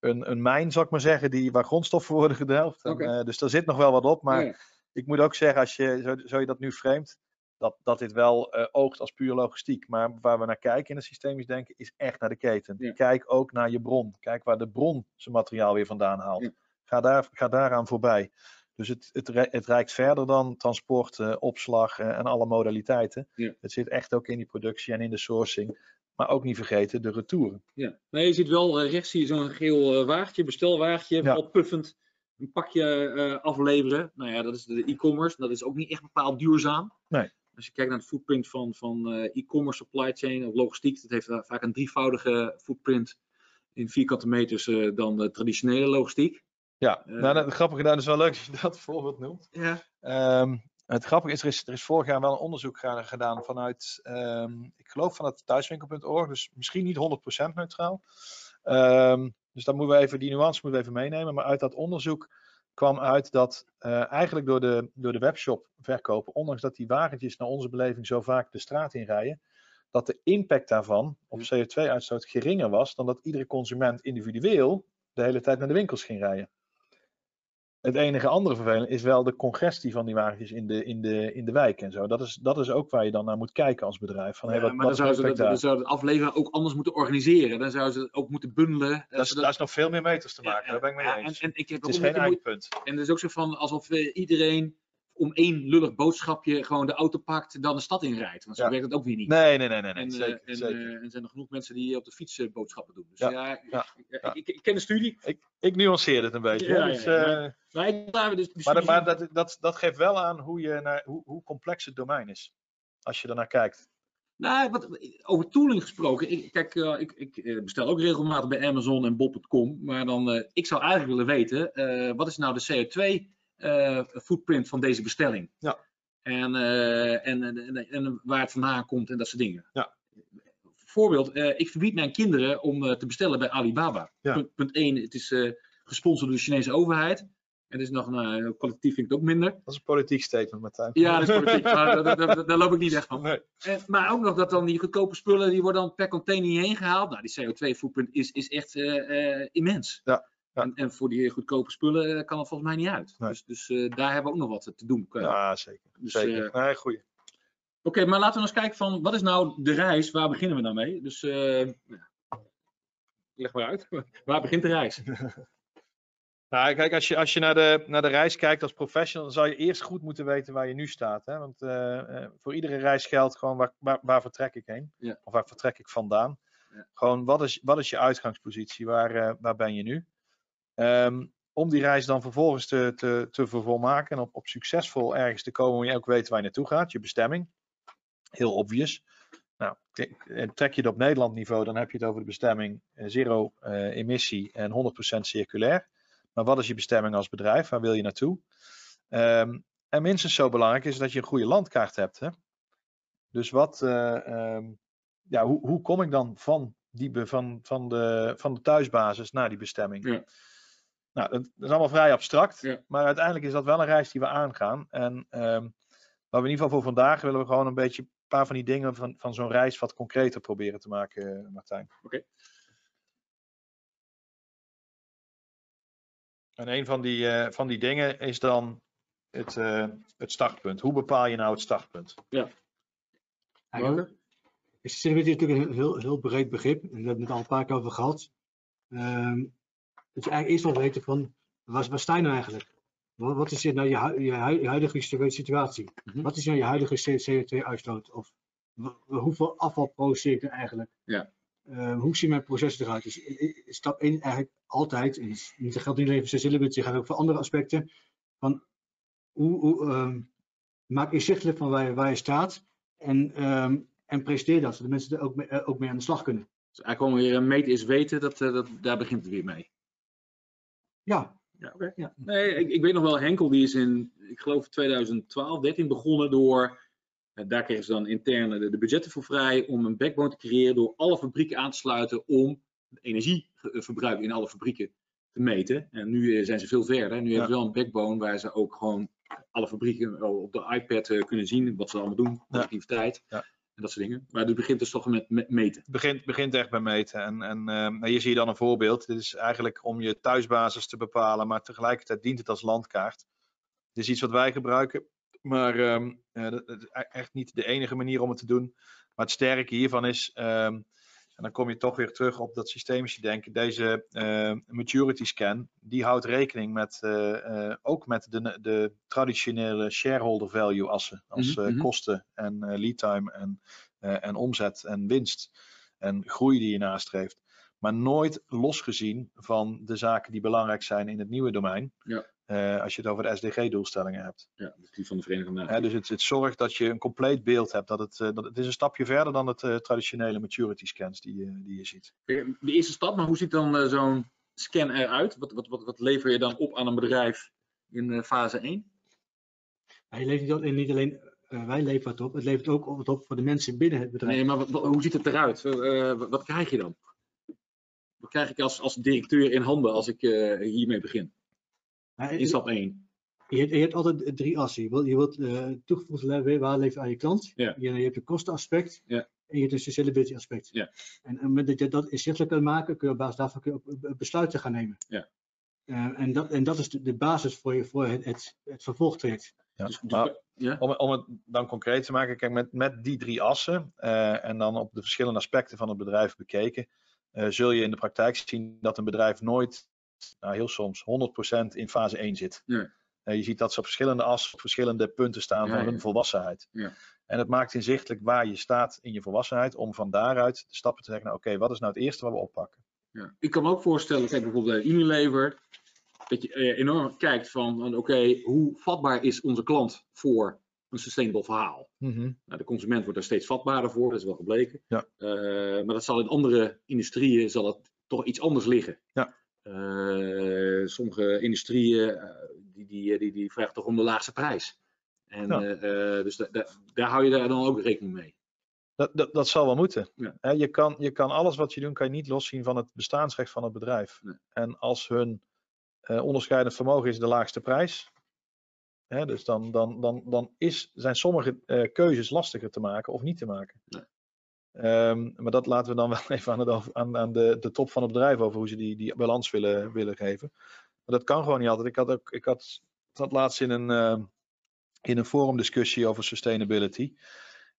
een, een mijn, zou ik maar zeggen, die, waar grondstoffen worden gedelft. En, eh, dus daar zit nog wel wat op. Maar Ja. ik moet ook zeggen, als je, zo, zo je dat nu framet, dat, dat dit wel eh, oogt als puur logistiek. Maar waar we naar kijken in het systemisch denken, is echt naar de keten. Ja. Kijk ook naar je bron. Kijk waar de bron zijn materiaal weer vandaan haalt. Ja. Ga, daar, ga daaraan voorbij. Dus het, het, het reikt verder dan transport, eh, opslag en alle modaliteiten. Ja. Het zit echt ook in die productie en in de sourcing. Maar ook niet vergeten de retouren. Ja. Nee, je ziet wel eh, rechts zie je zo'n geel eh, wagentje, bestelwagentje, Ja. al puffend een pakje eh, afleveren. Nou ja, dat is de e-commerce. Dat is ook niet echt bepaald duurzaam. Nee. Als je kijkt naar het footprint van, van e-commerce supply chain of logistiek, dat heeft vaak een drievoudige footprint in vierkante meters dan de traditionele logistiek. Ja, Eh. nou, dat grappige dat is wel leuk dat je dat voorbeeld noemt. Ja. Ehm, het grappige is er, is, er is vorig jaar wel een onderzoek gedaan vanuit, ehm, ik geloof vanuit thuiswinkel.org, dus misschien niet 100% neutraal. Ehm, dus dan moeten we even, die nuance moeten we even meenemen. Maar uit dat onderzoek kwam uit dat uh, eigenlijk door de, door de webshop verkopen, ondanks dat die wagentjes naar onze beleving zo vaak de straat in rijden, dat de impact daarvan op CO2-uitstoot geringer was dan dat iedere consument individueel de hele tijd naar de winkels ging rijden. Het enige andere vervelend is wel de congestie van die wagentjes in de, in de, in de wijk en zo. Dat is, dat is ook waar je dan naar moet kijken als bedrijf. Van, hey, wat, maar dan zou ze dat, zou het afleveren ook anders moeten organiseren. Dan zouden ze het ook moeten bundelen. Dat is, daar is nog veel meer meters te maken, ja, daar ben ik mee eens. En, en ik heb het is geen eigen punt. En het is ook zo van alsof iedereen om één lullig boodschapje gewoon de auto pakt en dan de stad inrijdt. Want zo werkt het ook weer niet. Nee, nee, nee. nee, nee. En, zeker, en, zeker. En zijn er genoeg mensen die op de fiets uh, boodschappen doen. Dus ja, ik, ik, ken de studie. Ik, ik nuanceer het een beetje. Dus, maar, dus, maar, maar dat, dat, dat geeft wel aan hoe, je naar, hoe, hoe complex het domein is. Als je ernaar kijkt. Nou, wat, over tooling gesproken. Ik, kijk, uh, ik, ik, bestel ook regelmatig bij Amazon en Bob.com. Maar dan, uh, ik zou eigenlijk willen weten, uh, wat is nou de CO2 footprint van deze bestelling? Ja. En, uh, en, en, en, waar het vandaan komt en dat soort dingen. Ja. Voorbeeld, uh, ik verbied mijn kinderen om te bestellen bij Alibaba. Ja. Punt, punt 1, het is gesponsord door de Chinese overheid. En is nog een collectief vind ik het ook minder. Dat is een politiek statement, Martijn. Ja, dat is politiek. maar daar, daar, daar, loop ik niet echt van. Nee. En, maar ook nog dat dan die goedkope spullen, die worden dan per container hierheen gehaald. Nou, die CO2-footprint is, is echt immens. Ja. Ja. En, en, voor die goedkope spullen kan het volgens mij niet uit. Nee. Dus, dus uh, daar hebben we ook nog wat te doen. Ja, zeker. Dus, zeker. Uh, nee, goeie. Oké, okay, maar laten we eens kijken van wat is nou de reis? Waar beginnen we dan mee? Dus uh, leg maar uit. Waar begint de reis? nou, kijk, als je, als je naar, de, naar de reis kijkt als professional, dan zou je eerst goed moeten weten waar je nu staat. Hè? Want voor iedere reis geldt gewoon waar, waar, waar vertrek ik heen? Ja. Of waar vertrek ik vandaan? Ja. Gewoon, wat is, wat is je uitgangspositie? Waar, waar ben je nu? Um, om die reis dan vervolgens te, te, vervolmaken en op, op succesvol ergens te komen, moet je ook weten waar je naartoe gaat, je bestemming. Heel obvious. Nou, trek je het op Nederland niveau, dan heb je het over de bestemming zero uh, emissie en 100% circulair. Maar wat is je bestemming als bedrijf? Waar wil je naartoe? Um, en minstens zo belangrijk is dat je een goede landkaart hebt. Hè? Dus wat, um, ja, hoe, hoe kom ik dan van, die, van, van, de, van de thuisbasis naar die bestemming? Ja. Nou, dat is allemaal vrij abstract, ja. maar uiteindelijk is dat wel een reis die we aangaan. En um, wat we in ieder geval voor vandaag willen we gewoon een beetje een paar van die dingen van, van zo'n reis wat concreter proberen te maken, Martijn. Oké. Okay. En een van die, uh, van die dingen is dan het, uh, het startpunt. Hoe bepaal je nou het startpunt? Ja. Eigenlijk is natuurlijk een heel, heel breed begrip. We hebben het al een paar keer over gehad. Um, dat je eigenlijk eerst wel weten van, waar, waar sta je nou eigenlijk? Wat, wat is je, nou je, je, huidige situatie? Mhm. Mm -hmm. Wat is nou je huidige CO2-uitstoot? Of hoeveel afval produceer ik er eigenlijk? Ja. Uh, hoe zien mijn processen eruit? Dus stap 1 eigenlijk altijd, en dat geldt niet alleen voor sustainability, gaat ook voor andere aspecten, van hoe, hoe um, maak inzichtelijk van waar je, waar je staat en, um, en presenteer dat, zodat mensen er ook mee, ook mee aan de slag kunnen. Dus eigenlijk gewoon weer meten is weten, dat, dat, daar begint het weer mee. Ja. Ja. Okay. Ja. Nee, ik, ik, weet nog wel, Henkel die is in, ik geloof 2012, 13 begonnen door, daar kregen ze dan interne de, de, budgetten voor vrij, om een backbone te creëren door alle fabrieken aan te sluiten om het energieverbruik in alle fabrieken te meten. En nu zijn ze veel verder. Nu ja. hebben ze wel een backbone waar ze ook gewoon alle fabrieken op de iPad kunnen zien wat ze allemaal doen, productiviteit. Ja. En dat soort dingen. Maar het begint dus toch met, met meten. Het begint, begint echt bij meten. En, en uh, hier zie je dan een voorbeeld. Dit is eigenlijk om je thuisbasis te bepalen, maar tegelijkertijd dient het als landkaart. Dit is iets wat wij gebruiken, maar um, uh, dat is echt niet de enige manier om het te doen. Maar het sterke hiervan is, um, en dan kom je toch weer terug op dat systemische denken, deze uh, maturity scan, die houdt rekening met, uh, ook met de, de, traditionele shareholder value assen, als mm -hmm. kosten en lead time en, en omzet en winst en groei die je nastreeft. Maar nooit losgezien van de zaken die belangrijk zijn in het nieuwe domein. Ja. Uh, als je het over de SDG-doelstellingen hebt. Ja, die van de Verenigde Naties. Uh, dus het, het, zorgt dat je een compleet beeld hebt. Dat het, uh, dat het is een stapje verder dan het traditionele maturity scans die, die je ziet. De eerste stap, maar hoe ziet dan zo'n scan eruit? Wat, wat, wat, wat lever je dan op aan een bedrijf in fase 1? Ja, je levert niet, niet alleen wij leveren het op, het levert ook op voor de mensen binnen het bedrijf. Nee, maar wat, hoe ziet het eruit? wat krijg je dan? Wat krijg ik als, als directeur in handen als ik hiermee begin? in stap 1? Je hebt, je hebt altijd drie assen. Je wilt, je wilt uh, toegevoegde waarde leveren aan je klant. Ja. Je, je hebt een kostenaspect. Ja. En je hebt een sustainability aspect. Ja. En op het moment dat je dat inzichtelijk kan maken, kun je op basis daarvan kun je ook besluiten gaan nemen. Ja. Uh, en, dat, en dat is de, de basis voor, je, voor het, het, het vervolgtraject. Ja, Dus- dus- maar ja? om, om het dan concreet te maken, kijk, met, met die drie assen eh, en dan op de verschillende aspecten van het bedrijf bekeken, eh, zul je in de praktijk zien dat een bedrijf nooit, nou heel soms, 100% in fase 1 zit. Nee. Eh, je ziet dat ze op verschillende assen, op verschillende punten staan Ja, van ja. hun volwassenheid. Ja. En het maakt inzichtelijk waar je staat in je volwassenheid, om van daaruit de stappen te zeggen, nou, oké, wat is nou het eerste wat we oppakken? Ja. Ik kan me ook voorstellen, kijk bijvoorbeeld bij Unilever, dat je eh, enorm kijkt van, van, oké, hoe vatbaar is onze klant voor een sustainable verhaal? Nou, de consument wordt er steeds vatbaarder voor, dat is wel gebleken. Ja. Eh, maar dat zal in andere industrieën zal het toch iets anders liggen. Ja. Eh, sommige industrieën eh, die, die, die, die vragen toch om de laagste prijs. En Ja. dus da- da- daar hou je daar dan ook rekening mee. Dat, dat, dat zal wel moeten. Ja. Je, kan, je kan alles wat je doet, kan je niet loszien van het bestaansrecht van het bedrijf. Nee. En als hun eh, onderscheidend vermogen is de laagste prijs, hè, dus dan, dan, dan, dan is, zijn sommige eh, keuzes lastiger te maken of niet te maken. Nee. Ehm, maar dat laten we dan wel even aan, het, aan, aan de, de top van het bedrijf over hoe ze die, die balans willen, willen geven. Maar dat kan gewoon niet altijd. Ik had ook, ik had, zat laatst in een, eh, in een forumdiscussie over sustainability.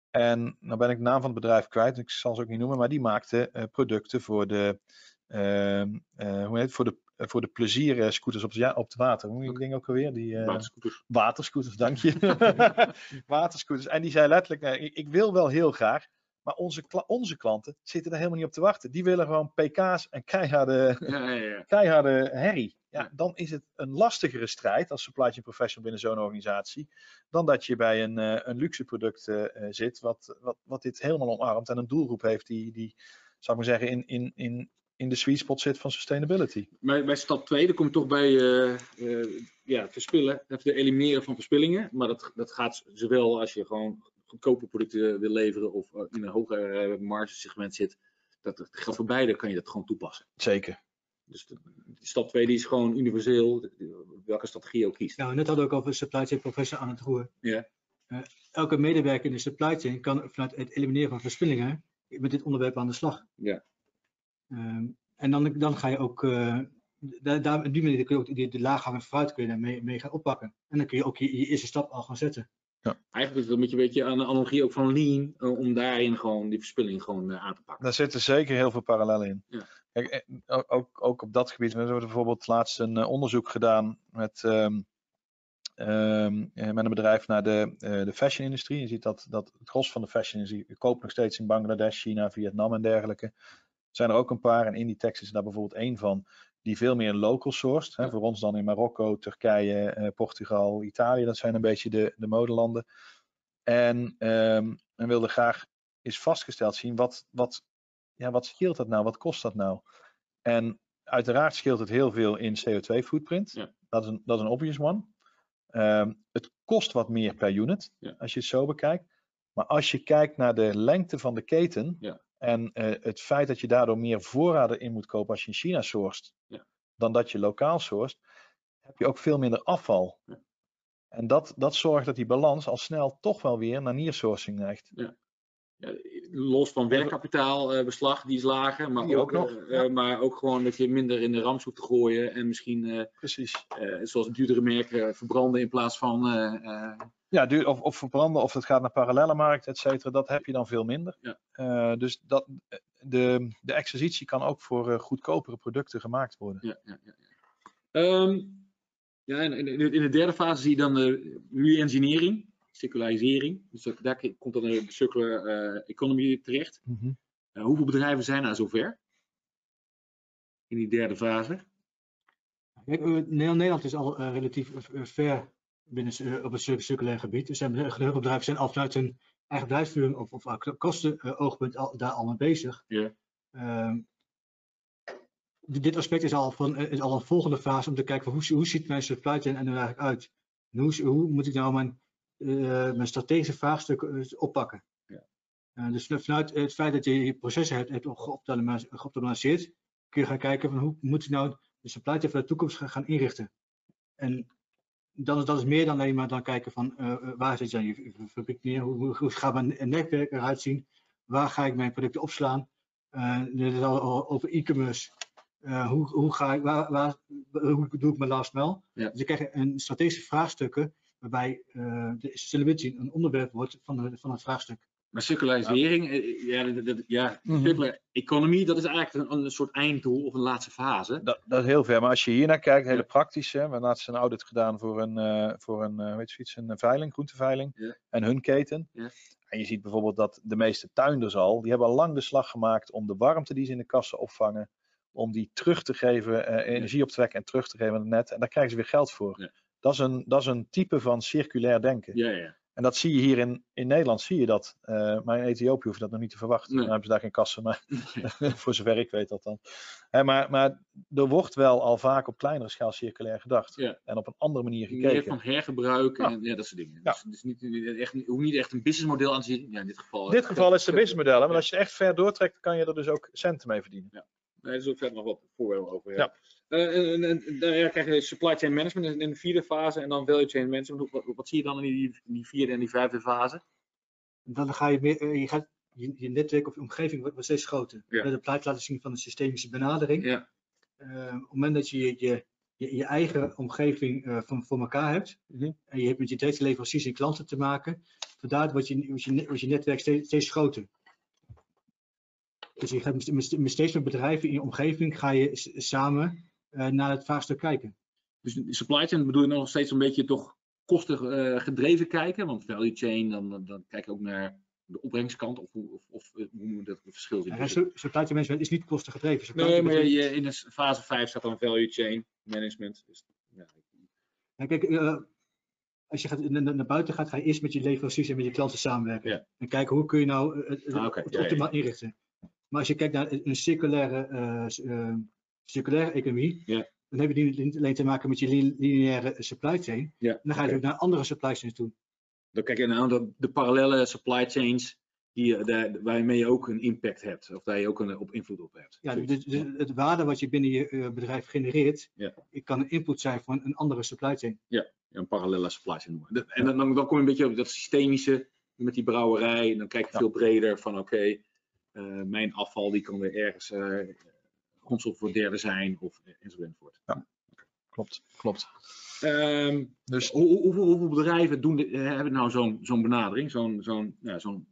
En nou ben ik de naam van het bedrijf kwijt, ik zal ze ook niet noemen, maar die maakte eh, producten voor de, eh, hoe heet het, voor de, voor de plezierscooters op, het ja, op het water. Hoe die ding ook alweer? Die, eh, Waterscooters. waterscooters, dank je. waterscooters. En die zei letterlijk, nee, ik, ik wil wel heel graag, maar onze, onze klanten zitten er helemaal niet op te wachten. Die willen gewoon pk's en keiharde, Ja, ja, ja. keiharde herrie. Ja, dan is het een lastigere strijd als supply chain professional binnen zo'n organisatie, dan dat je bij een, eh, een luxe product eh, eh, zit, wat, wat, wat dit helemaal omarmt en een doelgroep heeft die, die zou ik maar zeggen, in, in, in, in de sweet spot zit van sustainability. Bij, bij stap 2, dan kom je toch bij eh, eh, ja, verspillen, het elimineren van verspillingen. Maar dat, dat gaat zowel als je gewoon goedkope producten wil leveren of eh, in een hoger margesegment zit. Dat, dat geldt voor beide, kan je dat gewoon toepassen. Zeker. Dus de, stap 2 die is gewoon universeel, welke strategie je ook kiest. Nou, net hadden we ook over supply chain professional aan het roer. Ja. Elke medewerker in de supply chain kan vanuit het elimineren van verspillingen met dit onderwerp aan de slag. Ja. Ehm, en dan, dan ga je ook, eh, daar, daar, op die manier kun je ook die, de laaghangende fruit kun je daarmee mee gaan oppakken. En dan kun je ook je, je eerste stap al gaan zetten. Eigenlijk is het een beetje, een beetje aan de analogie ook van lean, eh, om daarin gewoon die verspilling gewoon eh, aan te pakken. Daar zitten zeker heel veel parallellen in. Ja. Kijk, ook- ook, op dat gebied. We hebben bijvoorbeeld laatst een onderzoek gedaan met, ehm, ehm, eh, met een bedrijf naar de, eh, de fashion-industrie. Je ziet dat, dat het gros van de fashion-industrie koopt nog steeds in Bangladesh, China, Vietnam en dergelijke. Er zijn er ook een paar en Inditex is daar bijvoorbeeld één van. Die veel meer local sourced. Hè. Voor ons dan in Marokko, Turkije, eh, Portugal, Italië. Dat zijn een beetje de, de modelanden. En men wilde graag is vastgesteld zien wat, wat, ja, wat scheelt dat nou? Wat kost dat nou? En uiteraard scheelt het heel veel in CO2-footprint. Ja. Dat, is een, dat is een obvious one. Ehm, het kost wat meer per unit, Ja. als je het zo bekijkt. Maar als je kijkt naar de lengte van de keten Ja. En eh, het feit dat je daardoor meer voorraden in moet kopen als je in China sourced, Ja. dan dat je lokaal sourced, heb je ook veel minder afval. Ja. En dat, dat zorgt dat die balans al snel toch wel weer naar nearsourcing neigt. Ja, los van werkkapitaalbeslag, die is lager, maar Die ook, ook nog, eh, eh, maar ook gewoon dat je minder in de rams hoeft te gooien en misschien, eh, Precies. eh, zoals duurdere merken, verbranden in plaats van eh, eh, Ja, duur, of, of verbranden, of het gaat naar parallele markt, et cetera, dat heb je dan veel minder. Ja. Eh, dus dat, de, de exercitie kan ook voor eh, goedkopere producten gemaakt worden. Ja, ja, ja. ja. Ehm, ja en in, in de- in de derde fase zie je dan de re-engineering, circularisering. Dus dat, daar komt dan de circular eh, economy terecht. Eh, hoeveel bedrijven zijn er zover? In die derde fase? Eh, Nederland is al eh, relatief eh, ver binnen, eh, op het cir- circulair gebied. Er zijn heel veel bedrijven zijn al vanuit hun eigen bedrijfsvoering of, of uh, kostenoogpunt al, daar al mee bezig. Ja. Ehm, dit aspect is al, van, eh, is al een volgende fase om te kijken van hoe, hoe ziet mijn supply chain er nu eigenlijk uit? En hoe, hoe moet ik nou mijn, eh, mijn strategische vraagstukken eh, oppakken? Ja. Eh, dus vanuit het feit dat je je processen hebt, hebt geoptimaliseerd, geoptimaliseerd, kun je gaan kijken van hoe moet ik nou de supply chain van de toekomst gaan, gaan inrichten. En dat is, dat is meer dan alleen maar dan kijken van uh, waar zit je je fabriek neer, hoe, hoe, hoe gaat mijn netwerk eruit zien, waar ga ik mijn producten opslaan. Uh, dit is al over e-commerce. Uh, hoe, hoe, ga ik, waar, waar, hoe doe ik mijn last mile? Ja. Dus ik krijg een strategische vraagstukken waarbij de sustainability een onderwerp wordt van, de, van het vraagstuk. Maar circularisering, ja, ja, dat, ja mm -hmm. economie, dat is eigenlijk een, een, soort einddoel of een laatste fase. Dat, dat is heel ver, maar als je hier naar kijkt, hele praktische, we hebben laatst een audit gedaan voor een, uh, voor een, uh, weet je iets, een veiling, groenteveiling ja. en hun keten. Ja. En je ziet bijvoorbeeld dat de meeste tuinders al, die hebben al lang de slag gemaakt om de warmte die ze in de kassen opvangen, om die terug te geven, uh, energie op te trekken en terug te geven aan het net. En daar krijgen ze weer geld voor. Dat, is een, dat is een type van circulair denken. Ja, ja. En dat zie je hier in, in Nederland, zie je dat. Uh, maar in Ethiopië hoef je dat nog niet te verwachten. Nee. Dan hebben ze daar geen kassen, maar voor zover ik weet dat dan. Hè, maar, maar er wordt wel al vaak op kleinere schaal circulair gedacht. Ja. En op een andere manier gekeken. Meer van hergebruik ja. en ja, dat soort dingen. Ja. Dus, dus niet, echt, hoeft niet echt een businessmodel aan te zien. Ja, in dit geval, in dit geval is het een businessmodel. Maar als je echt ver doortrekt, kan je er dus ook centen mee verdienen. Ja. Nee, er is ook verder nog wat voorbeelden over. Ja. Uh, en, en, dan krijg je supply chain management in de vierde fase en dan value chain management. Wat, wat zie je dan in die, in die, vierde en die vijfde fase? Dan ga je meer, je gaat je, je netwerk of je omgeving wordt steeds groter. Ja. De plaat laten zien van de systemische benadering. Ja. Uh, op het moment dat je je, je, je eigen omgeving uh, van, voor elkaar hebt mm -hmm. en je hebt met je directe leveranciers en klanten te maken, vandaar wordt je, wordt je, wordt je netwerk steeds, steeds groter. Dus je gaat met, met steeds meer bedrijven in je omgeving ga je samen naar het vraagstuk kijken. Dus supply chain bedoel je nog steeds een beetje toch kosten uh, gedreven kijken? Want value chain, dan, dan kijk je ook naar de opbrengskant of, of, of hoe moet dat verschil zien? Ja, supply chain management is niet kostengedreven. Nee, maar je, in de fase 5 staat dan value chain management. Dus, ja. Ja, kijk, uh, als je gaat, naar, buiten gaat, ga je eerst met je leveranciers en met je klanten samenwerken. Ja. En kijken hoe kun je nou het, ah, okay. het optimaal inrichten. Maar als je kijkt naar een circulaire, uh, circulaire economie, ja. dan heb je niet alleen te maken met je lineaire supply chain. Ja. Dan ga je okay. ook naar andere supply chains toe. Dan kijk je naar de, de parallele supply chains die, de, waarmee je ook een impact hebt, of daar je ook een op invloed op hebt. Ja, dus, dus het waarde wat je binnen je uh, bedrijf genereert, ja. kan een input zijn van een andere supply chain. Ja, een parallele supply chain noemen. En dan, dan, dan kom je een beetje op dat systemische met die brouwerij, en dan kijk je veel breder van oké, okay, uh, mijn afval die kan weer ergens uh, grondstof voor derde zijn of enzovoort. Ja, klopt, klopt. Um, dus hoe, hoeveel, hoeveel, bedrijven doen dit, hebben nou zo'n zo'n benadering, zo'n zo'n ja, zo'n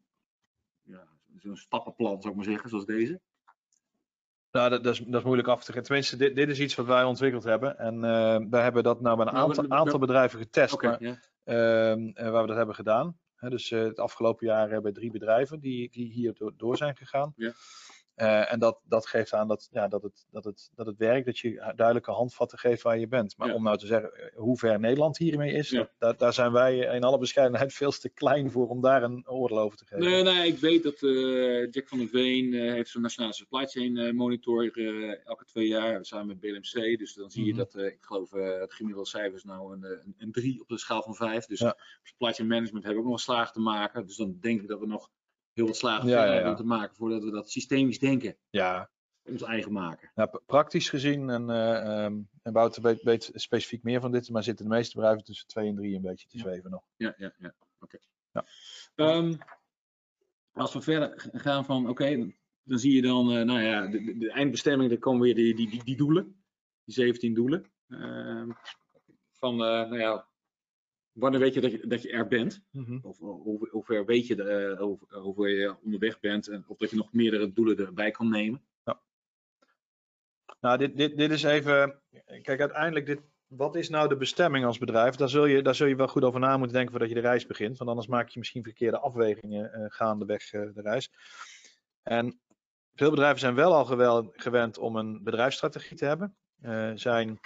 ja, stappenplan, zou ik maar zeggen, zoals deze? Nou, dat, dat, is, dat is moeilijk af te geven. Tenminste, dit, dit is iets wat wij ontwikkeld hebben. En uh, wij hebben dat nou bij een aantal, aantal bedrijven getest, okay, maar, ja. uh, waar we dat hebben gedaan. He, dus uh, het afgelopen jaar hebben drie bedrijven die, die hier door, door zijn gegaan. Ja. Uh, en dat, dat geeft aan dat, ja, dat, het, dat, het, dat het werkt, dat je duidelijke handvatten geeft waar je bent. Maar ja. om nou te zeggen hoe ver Nederland hiermee is, ja. daar, daar zijn wij in alle bescheidenheid veel te klein voor om daar een oordeel over te geven. Nee, nee ik weet dat uh, Jack van der Veen uh, heeft zo'n nationale supply chain monitor elke twee jaar samen met BLMC. Dus dan zie je mm -hmm. dat, ik geloof, het gemiddelde cijfer is nou een, een, een drie op de schaal van vijf. Dus ja. supply chain management hebben we ook nog een slaag te maken. Dus dan denk ik dat we nog heel wat slagen ja, hebben ja, ja. te maken voordat we dat systemisch denken ja. ons eigen maken. Ja, praktisch gezien, en, uh, um, en Wouter weet, weet, specifiek meer van dit, maar zitten de meeste bedrijven tussen 2 en 3 een beetje te zweven nog. Ja, ja, ja. oké. Okay. Um, als we verder gaan van, oké, okay, dan zie je dan, uh, nou ja, de, de, eindbestemming, dan komen weer die, die, die, die doelen, die 17 doelen. Uh, van, uh, nou ja, wanneer weet je dat je, dat je er bent? Mm -hmm. Of hoe, hoe ver weet je uh, over, over je onderweg bent en of dat je nog meerdere doelen erbij kan nemen? Ja. Nou, dit, dit, dit is even. Kijk, uiteindelijk, dit, wat is nou de bestemming als bedrijf? Daar zul, je, daar zul je wel goed over na moeten denken voordat je de reis begint. Want anders maak je misschien verkeerde afwegingen uh, gaandeweg uh, de reis. En veel bedrijven zijn wel al gewend om een bedrijfsstrategie te hebben. Zijn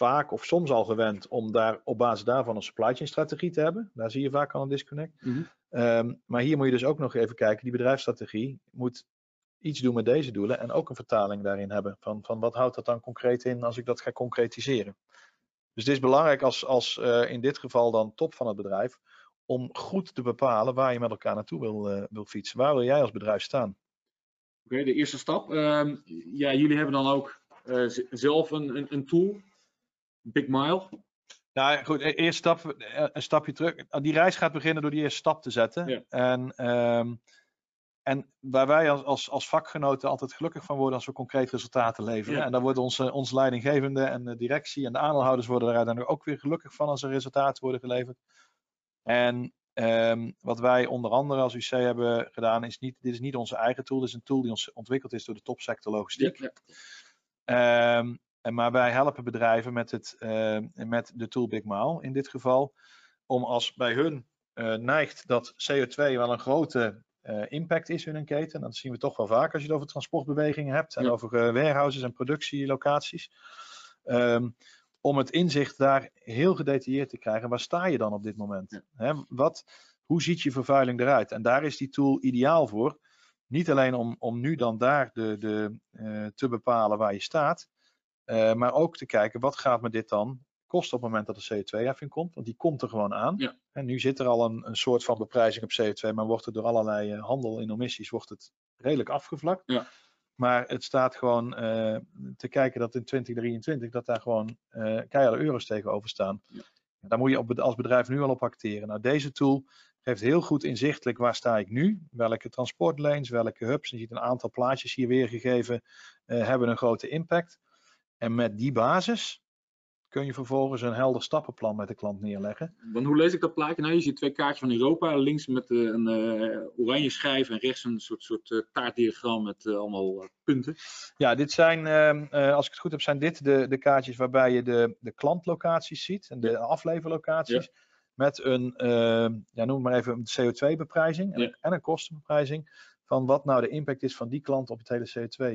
vaak of soms al gewend om daar op basis daarvan een supply chain strategie te hebben. Daar zie je vaak al een disconnect. Mm -hmm. um, maar hier moet je dus ook nog even kijken, die bedrijfsstrategie moet iets doen met deze doelen en ook een vertaling daarin hebben. Van, van wat houdt dat dan concreet in als ik dat ga concretiseren. Dus het is belangrijk als, als uh, in dit geval dan top van het bedrijf, om goed te bepalen waar je met elkaar naartoe wil, uh, wil fietsen. Waar wil jij als bedrijf staan? Oké, okay, de eerste stap. Uh, ja, jullie hebben dan ook uh, zelf een, een, een tool Big Mile. Nou goed, e-, eerst stap, een stapje terug. Die reis gaat beginnen door die eerste stap te zetten. Ja. En, ehm, en waar wij als, als, als vakgenoten altijd gelukkig van worden als we concreet resultaten leveren. Ja. En daar wordt onze, onze leidinggevende en de directie en de aandeelhouders worden er uiteindelijk ook weer gelukkig van als er resultaten worden geleverd. En ehm, wat wij onder andere als UC hebben gedaan, is niet, dit is niet onze eigen tool. Dit is een tool die ons ontwikkeld is door de topsector logistiek. Ja, Ehm, en maar wij helpen bedrijven met, het, ehm, met de tool Big Mile in dit geval. Om als bij hun eh, neigt dat CO2 wel een grote eh, impact is in hun keten. Dat zien we toch wel vaak als je het over transportbewegingen hebt. En Ja. over eh, warehouses en productielocaties. Ehm, om het inzicht daar heel gedetailleerd te krijgen. Waar sta je dan op dit moment? Ja. Hè, wat, hoe ziet je vervuiling eruit? En daar is die tool ideaal voor. Niet alleen om, om nu dan daar de, de, eh, te bepalen waar je staat. Eh, maar ook te kijken, wat gaat me dit dan kosten op het moment dat de CO2-heffing komt? Want die komt er gewoon aan. Ja. En nu zit er al een, een soort van beprijzing op CO2, maar wordt het door allerlei eh, handel in emissies wordt het redelijk afgevlakt. Ja. Maar het staat gewoon eh, te kijken dat in 2023 dat daar gewoon keiharde euro's tegenover staan. Ja. Daar moet je op, als bedrijf nu al op acteren. Nou, deze tool geeft heel goed inzichtelijk waar sta ik nu, welke transportlanes, welke hubs. Je ziet een aantal plaatjes hier weergegeven, hebben een grote impact. En met die basis kun je vervolgens een helder stappenplan met de klant neerleggen. Want hoe lees ik dat plaatje nou? Je ziet twee kaartjes van Europa. Links met eh, een eh, oranje schijf en rechts een soort, soort eh, taartdiagram met allemaal punten. Ja, dit zijn, ehm, eh, als ik het goed heb, zijn dit de, de kaartjes waarbij je de, de klantlocaties ziet en de afleverlocaties. Met een, ehm, ja, noem het maar even, een CO2-beprijzing en, Ja. en een kostenbeprijzing. Van wat nou de impact is van die klant op het hele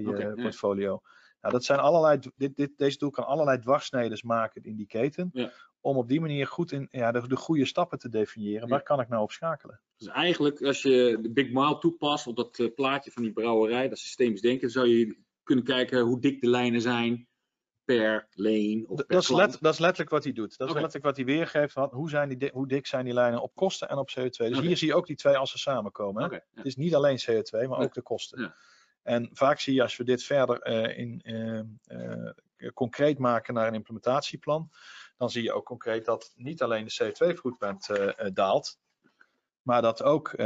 Oké, ja. CO2-portfolio. Nou, dat zijn allerlei, dit, dit, deze tool kan allerlei dwarsneden maken in die keten. Ja. Om op die manier goed in, ja, de, de goede stappen te definiëren. Ja. Waar kan ik nou op schakelen? Dus eigenlijk, als je de Big Mile toepast op dat eh, plaatje van die brouwerij, dat systemisch denken, zou je kunnen kijken hoe dik de lijnen zijn per lane of Dat per is, let, dat is letterlijk wat hij doet. Dat is letterlijk wat hij weergeeft. Van hoe, zijn die, di- hoe dik zijn die lijnen op kosten en op CO2. Dus hier zie je ook die twee assen samenkomen. Ja. Het is niet alleen CO2, maar ook de kosten. En vaak zie je als we dit verder eh, in, eh, eh, concreet maken naar een implementatieplan, dan zie je ook concreet dat niet alleen de CO2-footprint eh, eh, daalt, maar dat ook,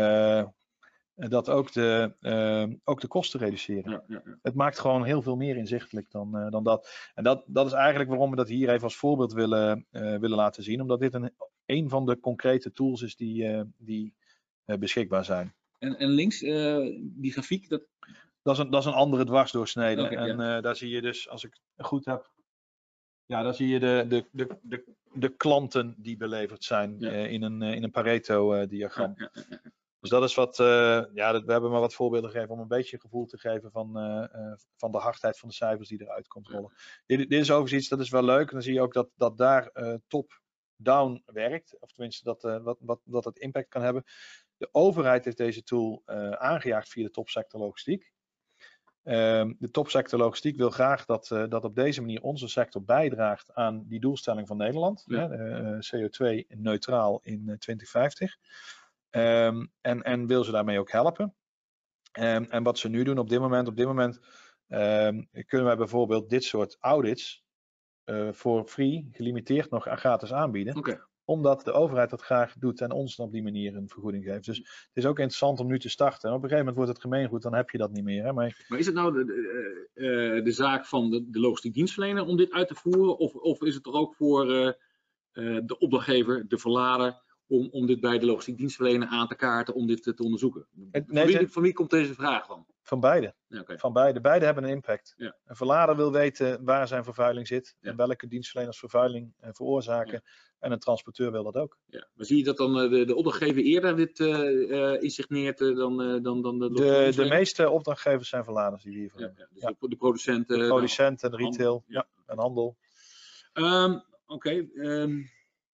dat ook, de, ook de kosten reduceren. Ja, ja, ja. Het maakt gewoon heel veel meer inzichtelijk dan, dan dat. En dat, dat is eigenlijk waarom we dat hier even als voorbeeld willen, willen laten zien, omdat dit een, een van de concrete tools is die, die beschikbaar zijn. En, en links, die grafiek, dat, Dat is een, dat is een andere dwarsdoorsnede. En eh, daar zie je dus, als ik het goed heb, ja, daar zie je de, de, de, de, de klanten die beleverd zijn Ja. eh, in een, eh, in een Pareto-diagram. ja. Dus dat is wat, ja, dat, we hebben maar wat voorbeelden gegeven om een beetje een gevoel te geven van, van de hardheid van de cijfers die eruit komt rollen. Dit, dit is overigens iets, dat is wel leuk. En dan zie je ook dat, dat daar top-down werkt. Of tenminste, dat, wat, wat, dat het impact kan hebben. De overheid heeft deze tool aangejaagd via de topsector logistiek. Ehm, de topsector logistiek wil graag dat, eh, dat op deze manier onze sector bijdraagt aan die doelstelling van Nederland. Ja. eh, CO2-neutraal in eh, 2050. Ehm, en, en wil ze daarmee ook helpen. Ehm, en wat ze nu doen op dit moment, op dit moment kunnen wij bijvoorbeeld dit soort audits eh, voor free, gelimiteerd nog gratis aanbieden. Oké. Omdat de overheid dat graag doet en ons dan op die manier een vergoeding geeft. Dus het is ook interessant om nu te starten. En op een gegeven moment wordt het gemeengoed, dan heb je dat niet meer. Hè? Maar Maar is het nou de, de, eh, eh, de zaak van de, de logistiek dienstverlener om dit uit te voeren? Of, of is het er ook voor eh, de opdrachtgever, de verlader, om, om dit bij de logistiek dienstverlener aan te kaarten om dit te, onderzoeken? Van, wie, van wie komt deze vraag dan? van beide. Ja. Van beide. Beide hebben een impact. Ja. Een verlader wil weten waar zijn vervuiling zit. Ja. En welke dienstverleners vervuiling veroorzaken. En een transporteur wil dat ook. Ja. Maar zie je dat dan eh, de, de opdrachtgever eerder dit eh insigneert dan, dan, dan de De, de meeste opdrachtgevers zijn verladers die hiervoor Ja, ja. Dus Ja. de, producenten. De producenten, retail ja. en handel. Ehm, Oké, ehm,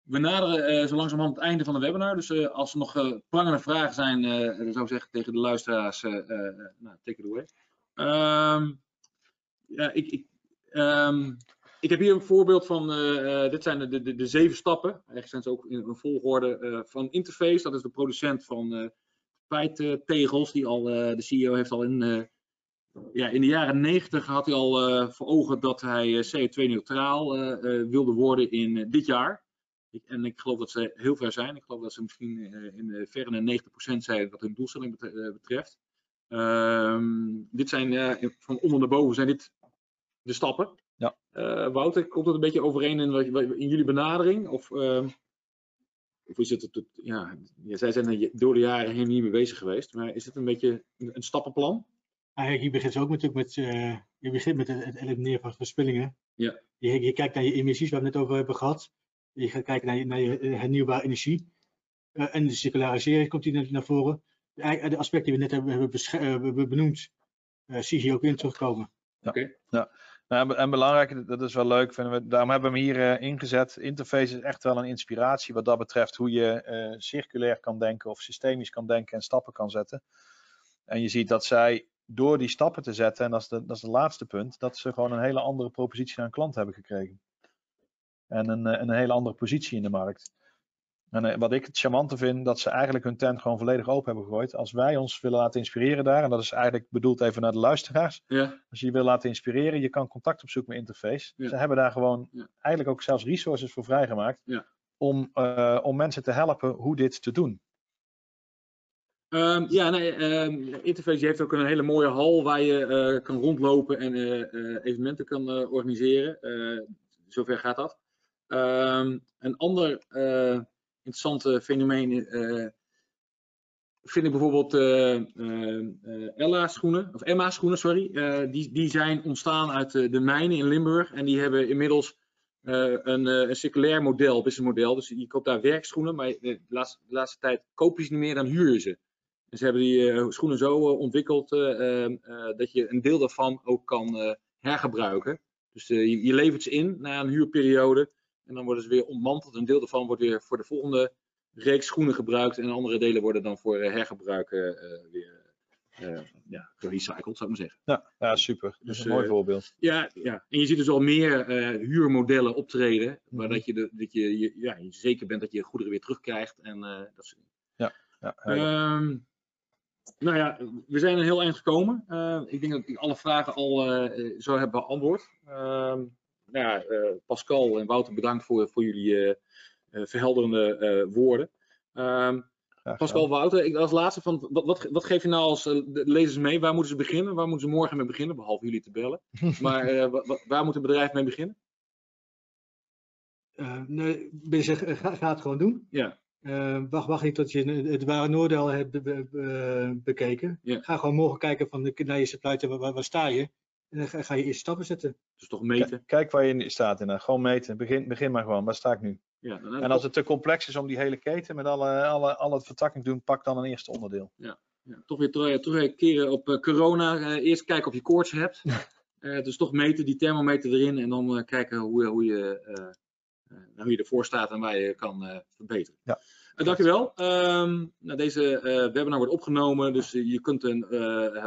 we naderen eh, zo langzamerhand het einde van de webinar. Dus als er nog eh, prangende vragen zijn, dan zou ik zeggen tegen de luisteraars, nou, take it away. Ehm, ja, ik, ik, ehm, ik heb hier een voorbeeld van, eh, eh, dit zijn de, de, de zeven stappen. Eigenlijk zijn ze ook in een volgorde eh, van Interface. Dat is de producent van feittegels, die al, de CEO heeft al in ja, in de jaren 90 had hij al uh, voor ogen dat hij CO2-neutraal wilde worden in dit jaar. En ik geloof dat ze heel ver zijn. Ik geloof dat ze misschien in de verre 90% zijn wat hun doelstelling betreft. Ehm, dit zijn van onder naar boven zijn dit de stappen. Ja. Wouter, komt dat een beetje overeen in, in jullie benadering? Of, ehm, of is het, het, ja, zij zijn er door de jaren heen niet mee bezig geweest, maar is het een beetje een, een stappenplan? Eigenlijk, je begint ook natuurlijk met, uh, je begint met het, elimineren van verspillingen. Ja. Je, je, kijkt naar je emissies, waar we het net over hebben gehad. Je gaat kijken naar je, naar je eh, hernieuwbare energie. Uh, en de circularisering komt hier naar voren. De, de aspecten die we net hebben, hebben benoemd, zie je hier ook in terugkomen. Ja. Okay. ja. Nou, en belangrijk, dat is wel leuk, vinden we, daarom hebben we hem hier uh, ingezet. Interface is echt wel een inspiratie wat dat betreft hoe je uh, circulair kan denken of systemisch kan denken en stappen kan zetten. En je ziet dat zij door die stappen te zetten, en dat is, de, dat het laatste punt, dat ze gewoon een hele andere propositie een klant hebben gekregen. En een, een hele andere positie in de markt. En eh, wat ik het charmante vind, dat ze eigenlijk hun tent gewoon volledig open hebben gegooid. Als wij ons willen laten inspireren daar, en dat is eigenlijk bedoeld even naar de luisteraars. Ja. Als je je wil laten inspireren, je kan contact opzoeken met Interface. Ze hebben daar gewoon eigenlijk ook zelfs resources voor vrijgemaakt. Om, uh, om mensen te helpen hoe dit te doen. Um, ja, nee, um, Interface heeft ook een hele mooie hal waar je uh, kan rondlopen en uh, evenementen kan organiseren. zover gaat dat. Um, een ander interessante fenomeen uh, vind ik bijvoorbeeld uh, Ella schoenen, of Emma schoenen, sorry. die, die zijn ontstaan uit de mijnen in Limburg en die hebben inmiddels een, een circulair model, businessmodel. Dus je koopt daar werkschoenen, maar de laatste, laatste tijd koop je ze niet meer, dan huur je ze. En ze hebben die schoenen zo ontwikkeld dat je een deel daarvan ook kan hergebruiken. Dus je levert ze in na een huurperiode en dan worden ze weer ontmanteld. Een deel daarvan wordt weer voor de volgende reeks schoenen gebruikt. En andere delen worden dan voor eh, hergebruik uh, weer uh, ja, gerecycled, zou ik maar zeggen. Ja, ja super. Dus, dat is een mooi voorbeeld. Ja, ja, en je ziet dus al meer huurmodellen optreden. Mm Waar dat je, de, dat je, je, ja, je zeker bent dat je goederen weer terugkrijgt. En, dat soort Ja, ja um, nou ja, we zijn er heel eind gekomen. ik denk dat ik alle vragen al zo heb beantwoord. Ehm, nou ja, eh, Pascal en Wouter, bedankt voor, voor jullie eh, eh, verhelderende woorden. Um, Pascal Wouter, ik als laatste van wat, wat, wat, geef je nou als uh, lezers mee? Waar moeten ze beginnen? Waar moeten ze morgen mee beginnen? Behalve jullie te bellen. maar uh, waar moet een bedrijf mee beginnen? Uh, nee, zeg, ga, ga, het gewoon doen. Ja. wacht, wacht niet tot je het ware noordel hebt be, be, bekeken. Ja. Ga gewoon morgen kijken van de, naar je supply chain, waar, waar, sta je? En dan ga je eerst stappen zetten. Dus toch meten? Kijk waar je staat in. Gewoon meten. Begin, begin maar gewoon. Waar sta ik nu? Ja, en als het te complex is om die hele keten met alle, alle, alle vertakking te doen, pak dan een eerste onderdeel. Ja, ja. toch weer terug, terugkeren op uh, corona. Uh, eerst kijken of je koorts hebt. uh, dus toch meten, die thermometer erin en dan kijken hoe, hoe, je, hoe je ervoor staat en waar je kan verbeteren. Ja. dankjewel. Um, nou, deze webinar wordt opgenomen, dus je kunt hem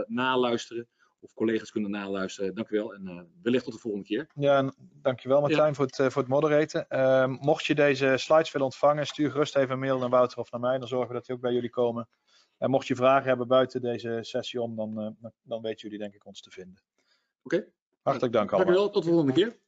naluisteren of collega's kunnen naluisteren. Dank u wel en uh, wellicht tot de volgende keer. Ja, dankjewel Martijn ja. voor, het, uh, voor het moderaten. Uh, mocht je deze slides willen ontvangen, stuur gerust even een mail naar Wouter of naar mij. Dan zorgen we dat die ook bij jullie komen. En mocht je vragen hebben buiten deze sessie om, dan, dan weten jullie denk ik ons te vinden. Oké. Okay. Hartelijk dank allemaal. Dank u wel, tot de volgende keer.